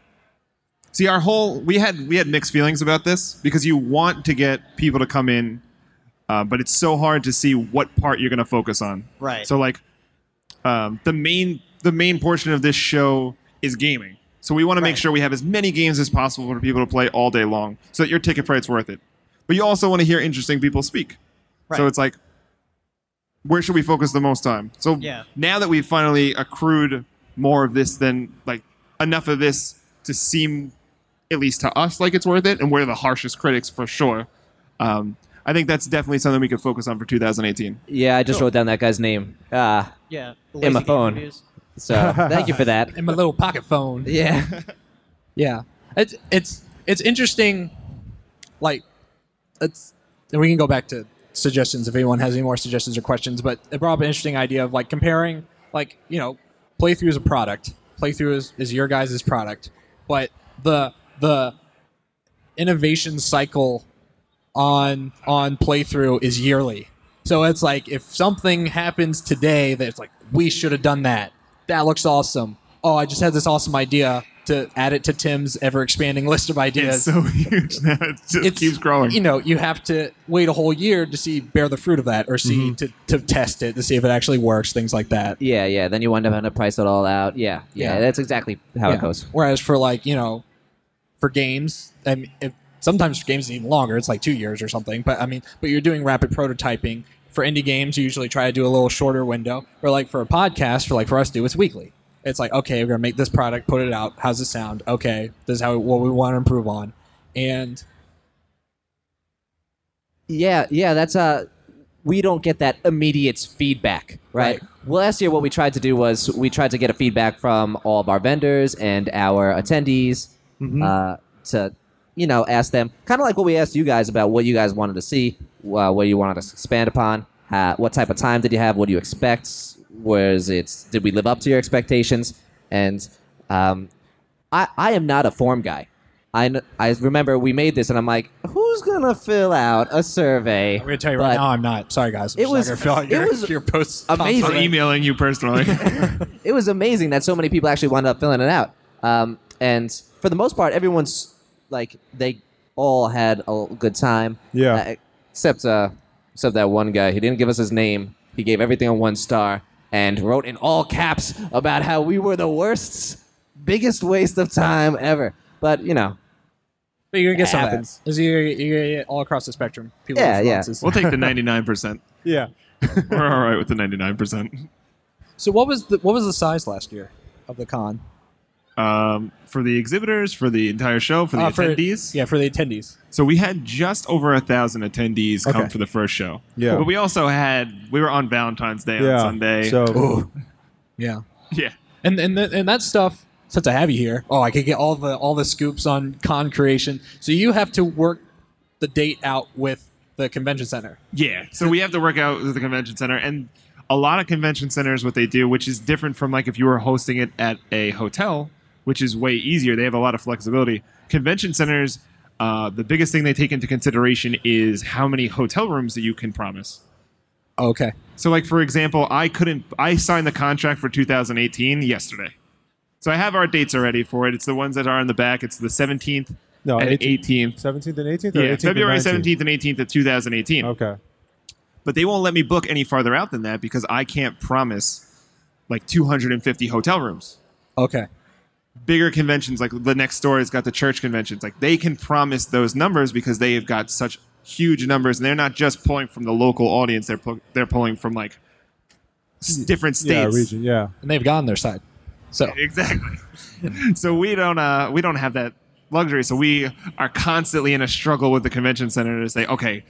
see. Our whole we had we had mixed feelings about this because you want to get people to come in, uh, but it's so hard to see what part you're going to focus on. Right. So like, um, the main the main portion of this show is gaming. So we want to make sure we have as many games as possible for people to play all day long, so that your ticket price is worth it. But you also want to hear interesting people speak. Right. So it's like, where should we focus the most time? So Yeah. now that we've finally accrued more of this than like enough of this to seem at least to us like it's worth it, and we're the harshest critics for sure. Um, I think that's definitely something we could focus on for 2018. yeah, I just Cool. wrote down that guy's name. Uh, Yeah. In my Lazy Game phone. Reviews. so thank you for that. <laughs> in my little pocket phone. <laughs> Yeah. Yeah, it's it's it's interesting. Like, it's and we can go back to suggestions if anyone has any more suggestions or questions. But it brought up an interesting idea of like comparing, like you know, playthrough is a product. Playthrough is, is your guys' product, but the the innovation cycle on on playthrough is yearly. So it's like if something happens today that's like we should have done that. That looks awesome. Oh, I just had this awesome idea to add it to Tim's ever expanding list of ideas. It's so <laughs> huge now; it just It's- keeps growing. You know, you have to wait a whole year to see bear the fruit of that, or see mm-hmm. to, to test it to see if it actually works, things like that. Yeah, yeah. Then you wind up having to price it all out. Yeah, yeah. Yeah. That's exactly how Yeah. it goes. Whereas for like you know, for games, I mean, if, sometimes games even longer. It's like two years or something. But I mean, but you're doing rapid prototyping. For indie games, you usually try to do a little shorter window. Or like for a podcast, for like for us to do, it's weekly. It's like okay, we're gonna make this product, put it out. How's it sound? Okay, this is how what we want to improve on. And Yeah, yeah. That's uh, we don't get that immediate feedback, right? Right. Last year, what we tried to do was we tried to get a feedback from all of our vendors and our attendees uh, to, you know, ask them kind of like what we asked you guys about what you guys wanted to see, uh, what you wanted to expand upon, uh, what type of time did you have, what do you expect, was it, did we live up to your expectations, and um, I, I am not a form guy. I, I remember we made this and I'm like, who's gonna fill out a survey? I'm gonna tell you right now, I'm not. Sorry, guys. I'm It was- not gonna fill out it your, was your posts. amazing. I'm emailing you personally. <laughs> <laughs> It was amazing that so many people actually wound up filling it out. Um, and for the most part, everyone's like they all had a good time. Yeah. Uh, except uh, except that one guy. He didn't give us his name. He gave everything a one star and wrote in all caps about how we were the worst, biggest waste of time ever. But you know, But you're gonna get some of happens. that. Is you're, you're gonna get all across the spectrum. People's Yeah, yeah. we'll take the <laughs> 99%. Yeah. We're all right with the 99%. So what was the what was the size last year of the con? Um, for the exhibitors, for the entire show, for the Uh, attendees. yeah, for the attendees. So we had just over a thousand attendees come Okay. for the first show. Yeah. But we also had we were on Valentine's Day Yeah. on Sunday. So Yeah, yeah. and and th- and that stuff. Since I have you here, oh, I could get all the all the scoops on con creation. So you have to work the date out with the convention center. Yeah. So we have to work out with the convention center and a lot of convention centers what they do, which is different from like if you were hosting it at a hotel, which is way easier. They have a lot of flexibility. Convention centers, uh, the biggest thing they take into consideration is how many hotel rooms that you can promise. Okay. So, like for example, I couldn't. I signed the contract for 2018 yesterday, so I have our dates already for it. It's the ones that are in the back. It's the 17th no, and 18th, 18th. 17th and 18th. Or Yeah, 18th February and 17th and 18th of 2018. Okay. But they won't let me book any farther out than that because I can't promise like 250 hotel rooms. Okay. Bigger conventions like the next door has got the church conventions. Like they can promise those numbers because they have got such huge numbers, and they're not just pulling from the local audience. They're pu- they're pulling from like s- different Yeah, states. region. Yeah. and they've gone their side. So <laughs> Exactly. so we don't uh, we don't have that luxury. So we are constantly in a struggle with the convention center to say, okay,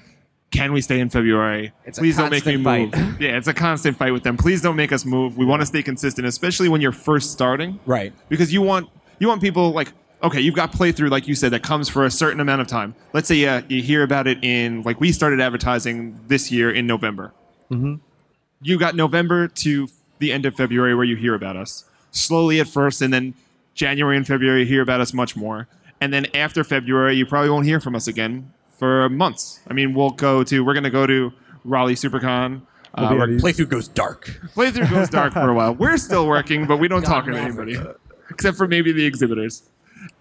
can we stay in February? It's a Please don't make me constant move. fight. <laughs> yeah, it's a constant fight with them. Please don't make us move. We want to stay consistent, especially when you're first starting, right, because you want you want people like. Okay, you've got playthrough, like you said, that comes for a certain amount of time. Let's say uh, you hear about it in, like we started advertising this year in November Mm-hmm. you got November to the end of February where you hear about us. Slowly at first, and then January and February you hear about us much more. And then after February, you probably won't hear from us again for months. I mean, we'll go to we're gonna go to Raleigh SuperCon. Uh, We'll be we're- at East- playthrough goes dark. playthrough goes dark for a while. <laughs> We're still working, but we don't talk to anybody except for maybe the exhibitors.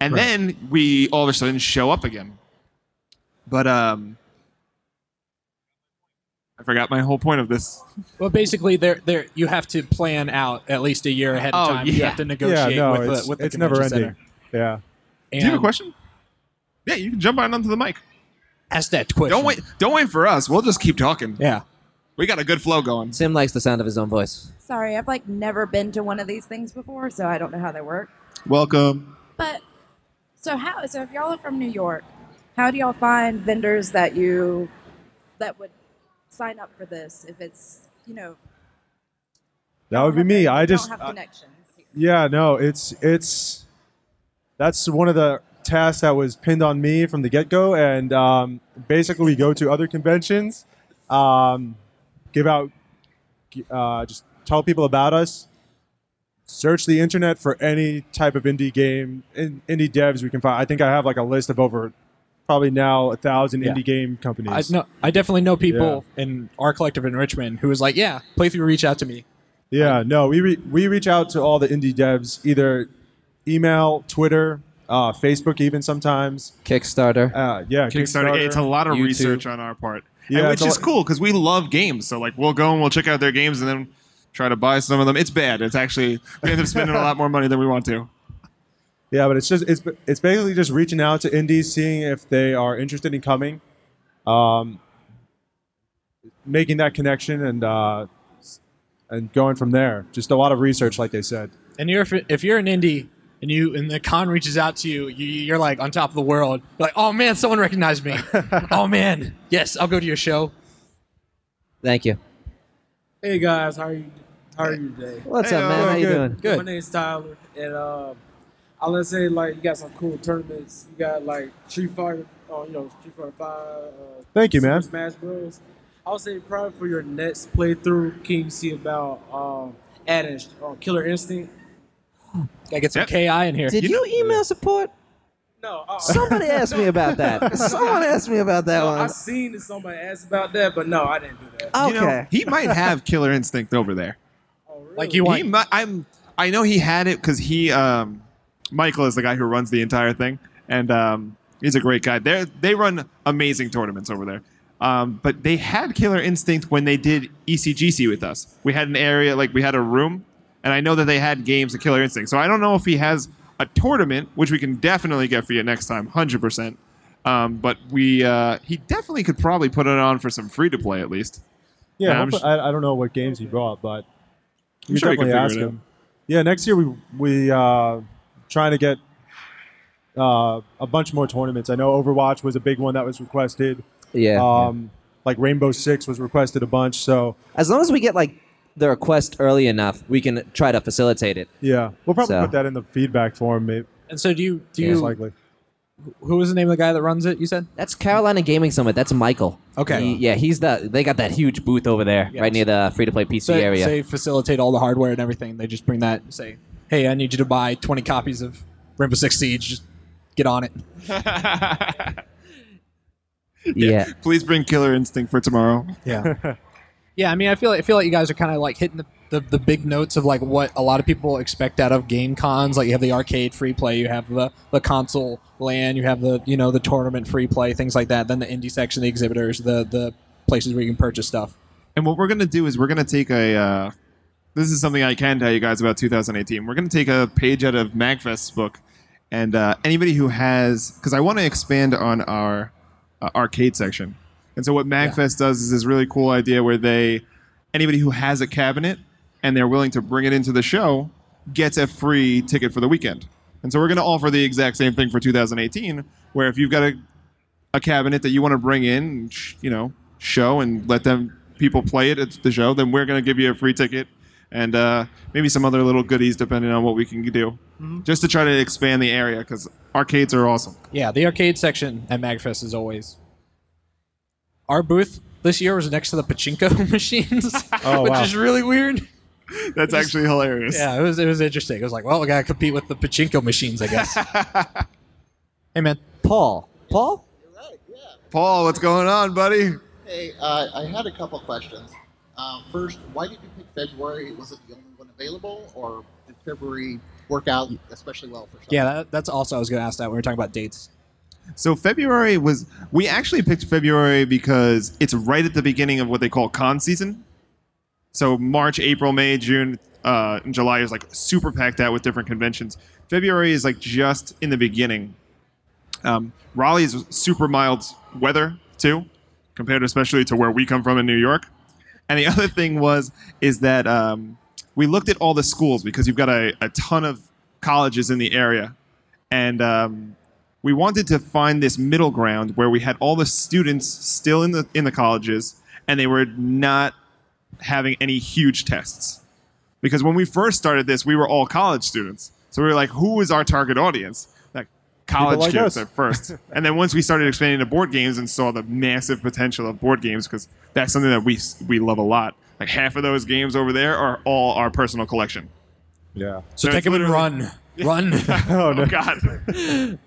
And then we all of a sudden show up again. But um, I forgot my whole point of this. Well, basically, there, there, you have to plan out at least a year ahead of Oh, time. You have to negotiate Yeah. negotiate No, with it's, the with the it's never convention ending. Yeah. center. Do you have a question? Yeah, you can jump on onto the mic. Ask that question. Don't wait. Don't wait for us. We'll just keep talking. Yeah. We got a good flow going. Sim likes the sound of his own voice. Sorry, I've like never been to one of these things before, so I don't know how they work. Welcome. But so how? So if y'all are from New York, how do y'all find vendors that you that would sign up for this? If it's you know That would be me. have- I don't just have connections. Yeah, no, it's it's that's one of the tasks that was pinned on me from the get go, and um, basically we go to other conventions, um, give out, uh, just tell people about us, search the internet for any type of indie game, in, indie devs we can find. I think I have like a list of over probably now a thousand Yeah. indie game companies. I know. I definitely know people in our collective in Richmond who was like, "Yeah, playthrough, reach out to me." Yeah, no, we re- we reach out to all the indie devs, either email, Twitter, uh, Facebook, even sometimes. Kickstarter. Uh, yeah, Kickstarter. It's a lot of YouTube. research on our part, Yeah, and which is cool because we love games. So like, we'll go and we'll check out their games and then try to buy some of them. It's bad. It's actually we end up spending a lot more money than we want to. Yeah, but it's just it's it's basically just reaching out to indies, seeing if they are interested in coming, um, making that connection, and uh, and going from there. Just a lot of research, like they said. And you're if, if you're an indie and you and the con reaches out to you, you you're like on top of the world. You're like, "Oh man, someone recognized me." <laughs> oh man, yes, I'll go to your show. Thank you. Hey guys, how are you? How are you today? What's Hey, up, man? uh, How you doing? good. My Good. name's Tyler, and um, I want to say like you got some cool tournaments. You got like Street Fighter, oh, you know Street Fighter Five. Uh, Thank you, Super man. Smash Bros. I would say probably for your next playthrough, can you see about um, adding uh, Killer Instinct? <gasps> Gotta get some Yep. ki in here. Did you email support? No, uh, Somebody <laughs> asked me about that. <laughs> Someone asked me about that no, I one. seen that somebody asked about that, but no, I didn't do that. Okay. You know, he might have Killer Instinct over there. Oh, really? Like you He want? might, I'm. I know he had it because he, um, Michael is the guy who runs the entire thing, and um, he's a great guy. They they run amazing tournaments over there. Um, but they had Killer Instinct when they did ECGC with us. We had an area like we had a room, and I know that they had games of Killer Instinct. So I don't know if he has a tournament, which we can definitely get for you next time, hundred percent. Um, but we uh, he definitely could probably put it on for some free to play at least. Yeah, Yeah, I'm hopefully- I, I don't know what games he brought, but I'm you sure he can definitely ask him. Yeah, next year we we uh, trying to get uh, a bunch more tournaments. I know Overwatch was a big one that was requested. yeah. Um, Like Rainbow Six was requested a bunch. So As long as we get like the request early enough, we can try to facilitate it. yeah, we'll probably So- put that in the feedback form. Maybe And so do you? Do Yeah, you? most likely. Who was the name of the guy that runs it? You said. That's Carolina Gaming Summit. That's Michael. Okay. He- yeah, he's the. They got that huge booth over there, Yeah. right near the free to play PC So area. say facilitate all the hardware and everything. They just bring that. and Say, hey, I need you to buy 20 copies of Rainbow Six Siege. Just get on it. <laughs> yeah. Please bring Killer Instinct for tomorrow. Yeah. <laughs> yeah, I mean, I feel like, I feel like you guys are kind of like hitting the, the, the big notes of like what a lot of people expect out of game cons. Like you have the arcade free play, you have the, the console land, you have the you know the tournament free play, things like that. Then the indie section, the exhibitors, the the places where you can purchase stuff. And what we're gonna do is we're gonna take a. Uh, this is something I can tell you guys about 2018. We're gonna take a page out of Magfest's book, and uh, anybody who has, because I want to expand on our uh, arcade section. And so what Magfest does is this really cool idea where they, anybody who has a cabinet and they're willing to bring it into the show gets a free ticket for the weekend. And so we're going to offer the exact same thing for 2018, where if you've got a, a cabinet that you want to bring in, you know, show and let them people play it at the show, then we're going to give you a free ticket and uh, maybe some other little goodies depending on what we can do, just to try to expand the area because arcades are awesome. Yeah, the arcade section at MagFest is always. Our booth this year was next to the pachinko <laughs> machines, Oh, <laughs> which wow. is really weird. That's actually hilarious. Yeah, it was it was interesting. It was like, well, we gotta compete with the pachinko machines, I guess. <laughs> hey, man. Paul. Paul? Paul, what's going on, buddy? Hey, uh, I had a couple questions. Um, first, why did you pick February? Was it the only one available, or did February work out especially well for some? Yeah, that, that's also I was gonna ask that when we were talking about dates. So February was we actually picked February because it's right at the beginning of what they call con season. So March, April, May, June, uh, July is like super packed out with different conventions. February is like just in the beginning. Um, Raleigh is super mild weather too, compared especially to where we come from in New York. And the <laughs> other thing was is that um, we looked at all the schools because you've got a, a ton of colleges in the area, and um, we wanted to find this middle ground where we had all the students still in the in the colleges, and they were not having any huge tests. Because when we first started this, we were all college students, so we were like, who is our target audience? Like college like kids us. at first, <laughs> and then once we started expanding to board games and saw the massive potential of board games, because that's something that we we love a lot. Like half of those games over there are all our personal collection. Yeah. So, So take them and run, <laughs> run. <laughs> Oh, no. Oh God.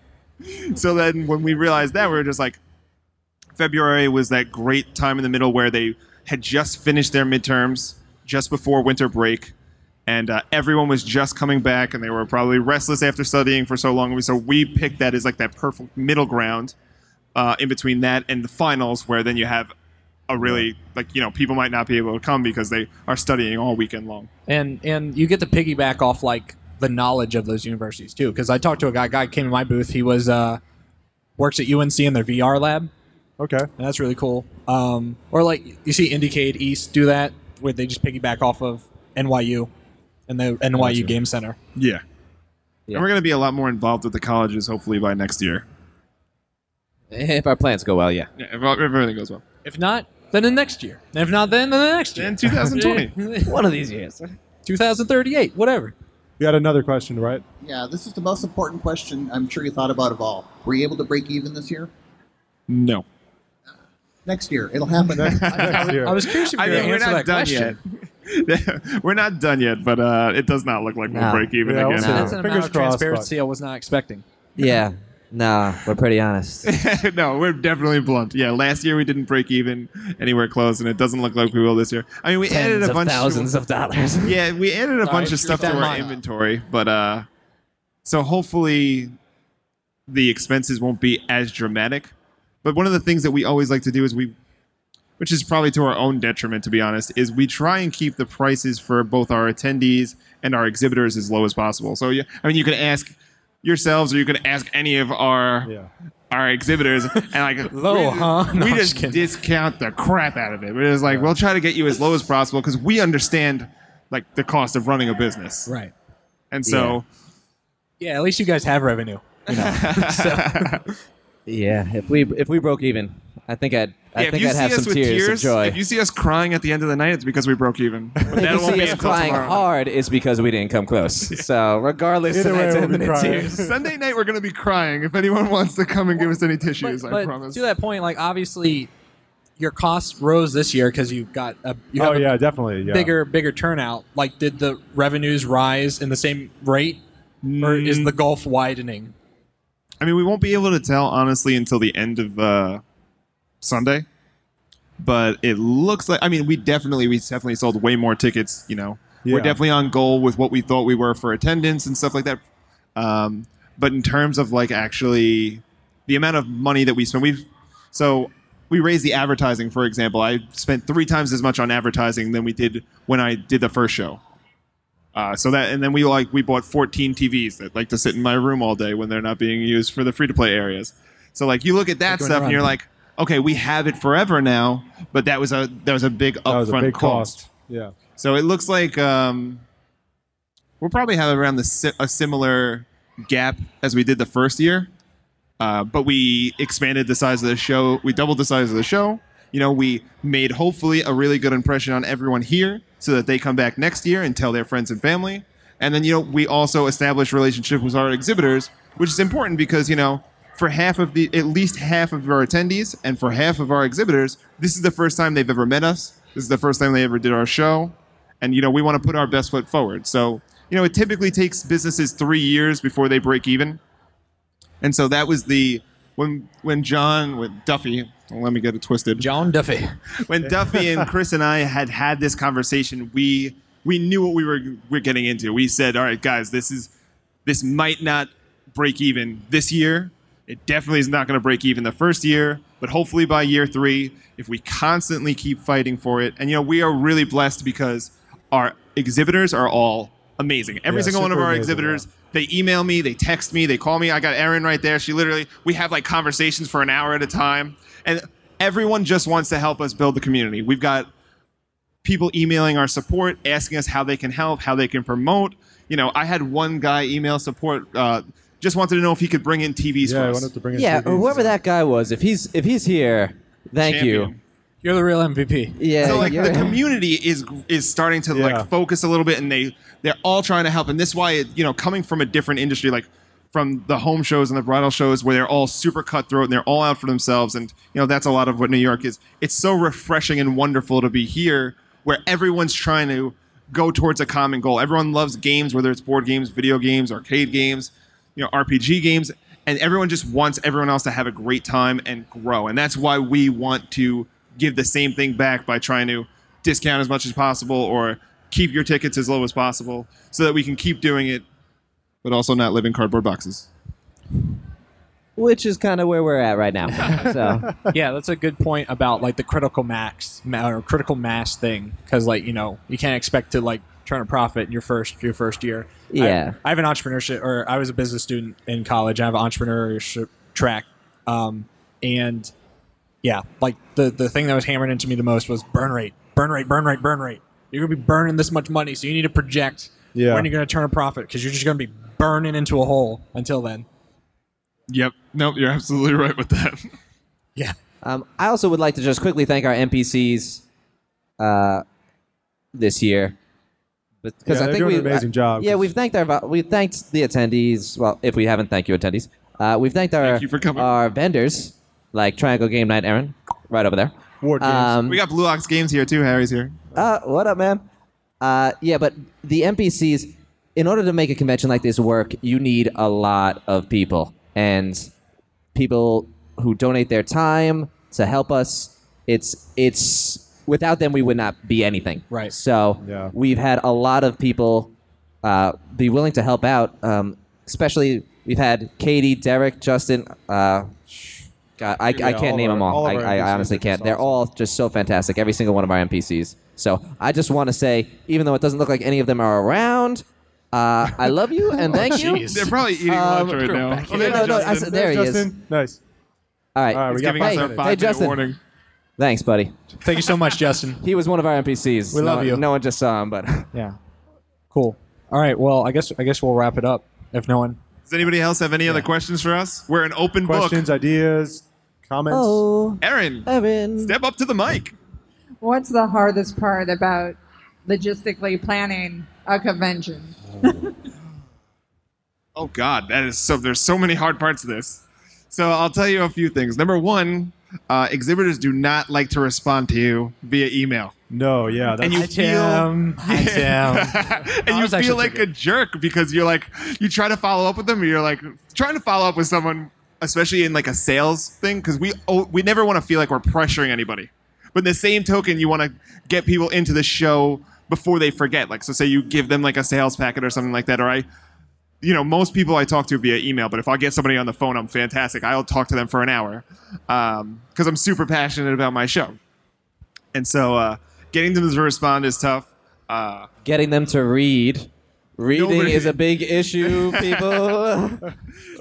<laughs> so then when we realized that, we were just like, February was that great time in the middle where they had just finished their midterms just before winter break. And uh, everyone was just coming back, and they were probably restless after studying for so long. So we picked that as like that perfect middle ground uh, in between that and the finals, where then you have a really like you know people might not be able to come because they are studying all weekend long. and and you get to piggyback off like the knowledge of those universities too. Because I talked to a guy. Guy came in my booth. He was uh, works at UNC in their VR lab, Okay. and that's really cool. Um, or like you see Indiecade East do that, where they just piggyback off of NYU and the NYU Gotcha. Game Center. Yeah. Yeah. And we're going to be a lot more involved with the colleges hopefully by next year. If our plans go well, yeah. Yeah, if, if everything goes well. If not, then the next year. If not, then then the next year. In 2020. <laughs> One of these years. 2038, whatever. You had another question, right? Yeah, this is the most important question I'm sure you thought about of all. Were you able to break even this year? no. Next year, it'll happen. <laughs> Next year. I was curious if you I were mean, going we're not that done question. yet. <laughs> we're not done yet, but uh, it does not look like we'll break even Yeah, we'll again. see. That's an Fingers amount of crossed, transparency I was not expecting. Yeah. Nah, we're pretty honest. <laughs> no, we're definitely blunt. Yeah, last year we didn't break even anywhere close, and it doesn't look like we will this year. I mean, we added Tens a of bunch thousands of dollars. <laughs> Yeah, we added a All bunch of stuff to our mind. inventory, but uh, so hopefully the expenses won't be as dramatic. But one of the things that we always like to do is we, which is probably to our own detriment, to be honest, is we try and keep the prices for both our attendees and our exhibitors as low as possible. So, yeah, I mean, you can ask yourselves, or you can ask any of our Yeah. our exhibitors, and like <laughs> Low, we, huh? No, we just just kidding. discount the crap out of it. We're just like, we'll try to get you as low as possible because we understand like the cost of running a business, Right. and so Yeah, at least you guys have revenue. You know. <laughs> <laughs> yeah. If we if we broke even, I think I'd I yeah, if think you I'd see have us some with tears, tears, of joy. if you see us crying at the end of the night, it's because we broke even. <laughs> But If you won't see be us until crying tomorrow. hard, it's because we didn't come close. <laughs> So regardless, Either way, tonight's we'll be ending in crying. tears. <laughs> Sunday night we're gonna be crying. If anyone wants to come and give us any tissues, but, I but promise. to that point, like obviously, your costs rose this year because you got a you Oh have yeah, a definitely. Yeah. bigger bigger turnout. Like, did the revenues rise in the same rate, or is Mm. the gulf widening? I mean, we won't be able to tell honestly until the end of uh, Sunday. But it looks like I mean, we definitely we definitely sold way more tickets. You know, we're definitely on goal with what we thought we were for attendance and stuff like that. Um, but in terms of like actually the amount of money that we spend, we've so we raised the advertising. For example, I spent three times as much on advertising than we did when I did the first show. Uh, so that and then we like we bought 14 TVs that like to sit in my room all day when they're not being used for the free to play areas. So like you look at that stuff and you're like, okay, we have it forever now, but that was a that was a big That was a upfront big cost. cost. Yeah. So it looks like um, we'll probably have around the si- a similar gap as we did the first year, uh, but we expanded the size of the show. We doubled the size of the show. You know, we made hopefully a really good impression on everyone here, so that they come back next year and tell their friends and family. And then you know, we also established relationship with our exhibitors, which is important because you know. For half of the, at least half of our attendees, and for half of our exhibitors, this is the first time they've ever met us. This is the first time they ever did our show. And you know we want to put our best foot forward. So you know it typically takes businesses three years before they break even. And so that was the when when john with duffy let me get it twisted. John Duffy. when duffy and chris and i had had this conversation we we knew what we were we're getting into. We said all right guys this is this might not break even this year it definitely is not going to break even the first year, but hopefully by year three, if we constantly keep fighting for it, and you know, we are really blessed because our exhibitors are all amazing. Every Yeah, single one of our amazing, exhibitors, they email me, they text me, they call me. I got Erin right there. She literally, we have like conversations for an hour at a time, and everyone just wants to help us build the community. We've got people emailing our support, asking us how they can help, how they can promote. You know, I had one guy email support, uh, just wanted to know if he could bring in TVs Yeah, I for us. wanted to bring in Yeah, TVs. whoever that guy was, if he's if he's here, thank you. Champion. You're the real MVP. Yeah, so like you're- the <laughs> community is is starting to Yeah. like focus a little bit and they they're all trying to help and this is why it, you know coming from a different industry like from the home shows and the bridal shows where they're all super cutthroat and they're all out for themselves and you know that's a lot of what New York is it's so refreshing and wonderful to be here where everyone's trying to go towards a common goal everyone loves games whether it's board games video games arcade games you know RPG games and everyone just wants everyone else to have a great time and grow and that's why we want to give the same thing back by trying to discount as much as possible or keep your tickets as low as possible so that we can keep doing it but also not live in cardboard boxes which is kind of where we're at right now. so <laughs> yeah, that's a good point about like the critical max or critical mass thing because like you know you can't expect to like turn a profit in your first your first year. I- Yeah. I, have an entrepreneurship or I was a business student in college. I have an entrepreneurship track, um, and yeah, like the the thing that was hammered into me the most was burn rate, burn rate, burn rate, burn rate. You're gonna be burning this much money, so you need to project Yeah. when you're gonna turn a profit because you're just gonna be burning into a hole until then. yep nope you're absolutely right with that Yeah. Um, I also would like to just quickly thank our NPCs uh, this year, because Yeah, I think doing we an amazing job. Yeah, we've thanked our vo- we thanked the attendees. Well, if we haven't, thank you attendees. Uh, we've thanked our you for coming. our vendors like Triangle Game Night, Aaron, right over there. Ward games. Um, we got blue ox games here too harry's here uh, what up, man? Uh, yeah, but the NPCs, in order to make a convention like this work, you need a lot of people and people who donate their time to help us. It's it's without them we would not be anything. Right. So Yeah. we've had a lot of people uh, be willing to help out. Um, especially we've had Katie, Derek, Justin. Uh, God, I, I Yeah, can't name of them all. all I, of our I NPCs honestly are can't. just They're awesome. all just so fantastic. Every single one of our NPCs. So I just want to say, even though it doesn't look like any of them are around, uh, I love you <laughs> and thank you. they're probably eating Um, lunch right now Oh, here. there's No, no, I Justin. said- there he is. Nice. All right. All right, we He's got giving five us our minutes. five Hey, minute Justin. warning Thanks, buddy. Thank you so much, Justin. <laughs> He was one of our NPCs. We no, love you. No one just saw him, but <laughs> Yeah. Cool. All right. Well, I guess I guess we'll wrap it up. If no one. does anybody else have any other questions for us we're an open Questions, ideas, comments. oh, book aaron Evan. step up to the mic What's the hardest part about logistically planning a convention? <laughs> Oh God, that is so. There's so many hard parts of this. So I'll tell you a few things. Number one, uh, exhibitors do not like to respond to you via email, No, yeah. That's, <laughs> <laughs> and you Hi, Tim. Hi, Tim. and you feel like a jerk because you're like you try to follow up with them. And you're like trying to follow up with someone, especially in like a sales thing, because we oh, we never want to feel like we're pressuring anybody. But in the same token, you want to get people into the show before they forget. Like, so say you give them like a sales packet or something like that, or I you know, most people I talk to via email, but if I get somebody on the phone, I'm fantastic. I'll talk to them for an hour because I'm super passionate about my show. And so uh, getting them to respond is tough. Uh, Getting them to read. Reading Nobody- is a big issue, <laughs> people.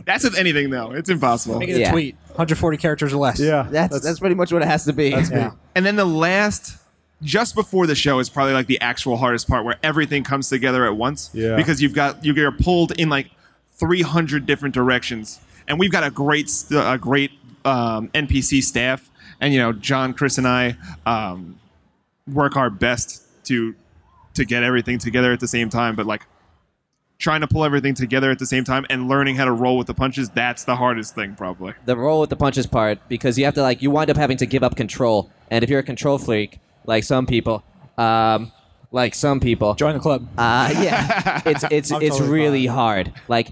that's with anything, though. It's impossible. Make it a Yeah. tweet. 140 characters or less. yeah. that's, that's pretty much what it has to be. That's. Yeah. And then the last just before the show is probably like the actual hardest part where everything comes together at once. Yeah. Because you've got you get pulled in like 300 different directions, and we've got a great a great um, NPC staff, and you know John, Chris, and I um, work our best to to get everything together at the same time. But like trying to pull everything together at the same time and learning how to roll with the punches that's the hardest thing probably the roll with the punches part because you have to like you wind up having to give up control and if you're a control freak like some people um like some people Join the club. uh yeah <laughs> it's it's I'm it's totally really fine. hard like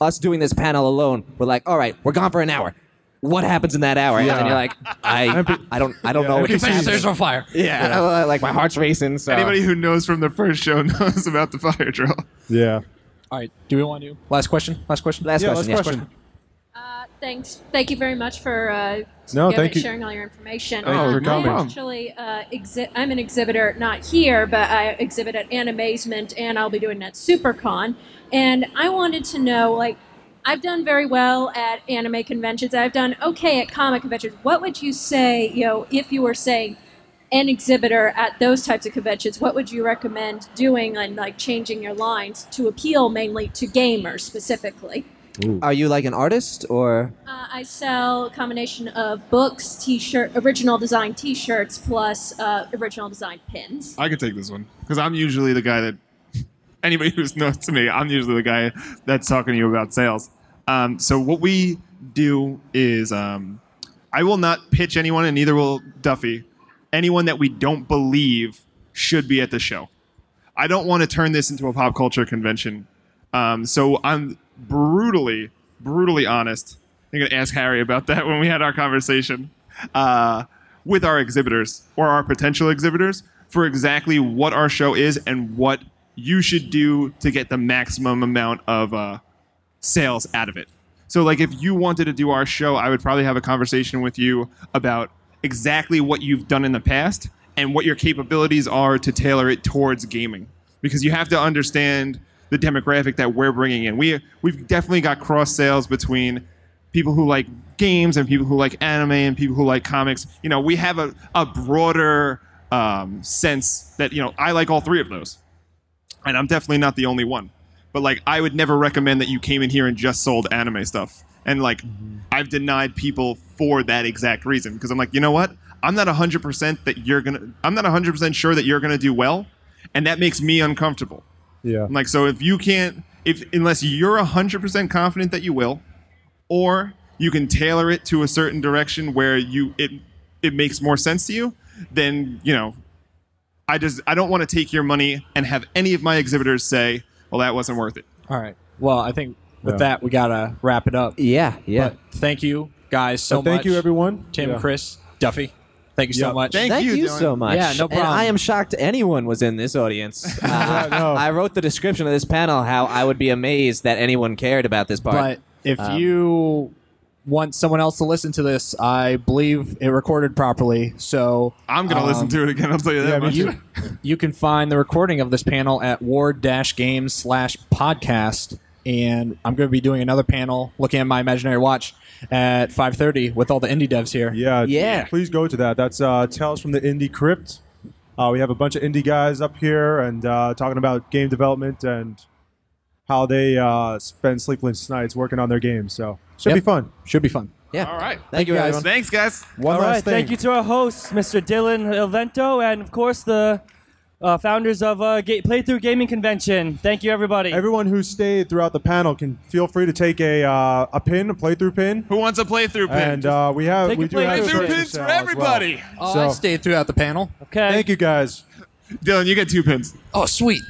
us doing this panel alone we're like all right we're gone for an hour what happens in that hour Yeah. and you're like i <laughs> i don't i don't Yeah, know what to NPCs. say. There's on fire. yeah, <laughs> like my heart's racing so anybody who knows from the first show knows about the fire drill Yeah. All right. Do we want to? Last question. Last question. last Yeah, question last yes. question. Uh, thanks. Thank you very much for uh, No, thank you. sharing all your information. Thank you for Um, coming. I'm actually uh, exhi- I'm an exhibitor, not here, but I exhibit at Animazement, and I'll be doing that at SuperCon. And I wanted to know, like, I've done very well at anime conventions. I've done okay at comic conventions. What would you say, you know, if you were saying an exhibitor at those types of conventions, what would you recommend doing and like changing your lines to appeal mainly to gamers specifically? Are you like an artist or Uh, I sell a combination of books, T-shirt, original design T-shirts, plus uh, original design pins. i could take this one because i'm usually the guy that <laughs> anybody who's knows to me i'm usually the guy that's talking to you about sales um, so what we do is um, i will not pitch anyone and neither will duffy anyone that we don't believe should be at the show I don't want to turn this into a pop culture convention. Um, so I'm brutally, brutally honest. I'm going to ask Harry about that <laughs> when we had our conversation uh, with our exhibitors or our potential exhibitors for exactly what our show is and what you should do to get the maximum amount of uh, sales out of it. So, like, if you wanted to do our show, I would probably have a conversation with you about exactly what you've done in the past and what your capabilities are to tailor it towards gaming. Because you have to understand the demographic that we're bringing in. We we've definitely got cross sales between people who like games and people who like anime and people who like comics. You know, we have a, a broader um, sense that you know I like all three of those and I'm definitely not the only one. But like, I would never recommend that you came in here and just sold anime stuff. And like, I've denied people for that exact reason because I'm like, you know what? I'm not 100% that you're gonna. I'm not 100% sure that you're gonna do well, and that makes me uncomfortable. Yeah. I'm like, so if you can't, if unless you're 100% confident that you will, or you can tailor it to a certain direction where you it it makes more sense to you, then you know, I just I don't want to take your money and have any of my exhibitors say, well, that wasn't worth it. All right. Well, I think with Yeah. that we gotta wrap it up. yeah yeah But thank you guys so So thank much. you, everyone. Tim, Yeah. Chris, Duffy. Thank you so Yeah. much. Thank Thank you, you, Dylan. so much. Yeah, no And problem. I am shocked anyone was in this audience. <laughs> Uh, no. I wrote the description of this panel how I would be amazed that anyone cared about this part. But if Um, you want someone else to listen to this, I believe it recorded properly. So I'm gonna listen Um, to it again. I'll tell you that yeah, me much. you you can find the recording of this panel at ward-games slash podcast and i'm going to be doing another panel looking at my imaginary watch at 5.30 with all the indie devs here Yeah, Yeah. Please go to that. That's uh, Tales from the Indie Crypt. Uh, we have a bunch of indie guys up here and uh, talking about game development and how they uh, spend sleepless nights working on their games. So should Yep. be fun. should be fun yeah. All right. Thank you, guys. everyone. Thanks, guys. One All last right, thing. thank you to our hosts, Mr. Dylan Elvento, and of course the uh, founders of uh, Ga- Playthrough Gaming Convention. Thank you, everybody. Everyone who stayed throughout the panel can feel free to take a uh, a pin, a playthrough pin, Who wants a playthrough pin? and uh, we have Take we a do have playthrough playthrough shirts pins sale for as well. everybody. oh, So- i stayed throughout the panel okay. Thank you guys. Dylan, you get two pins. oh sweet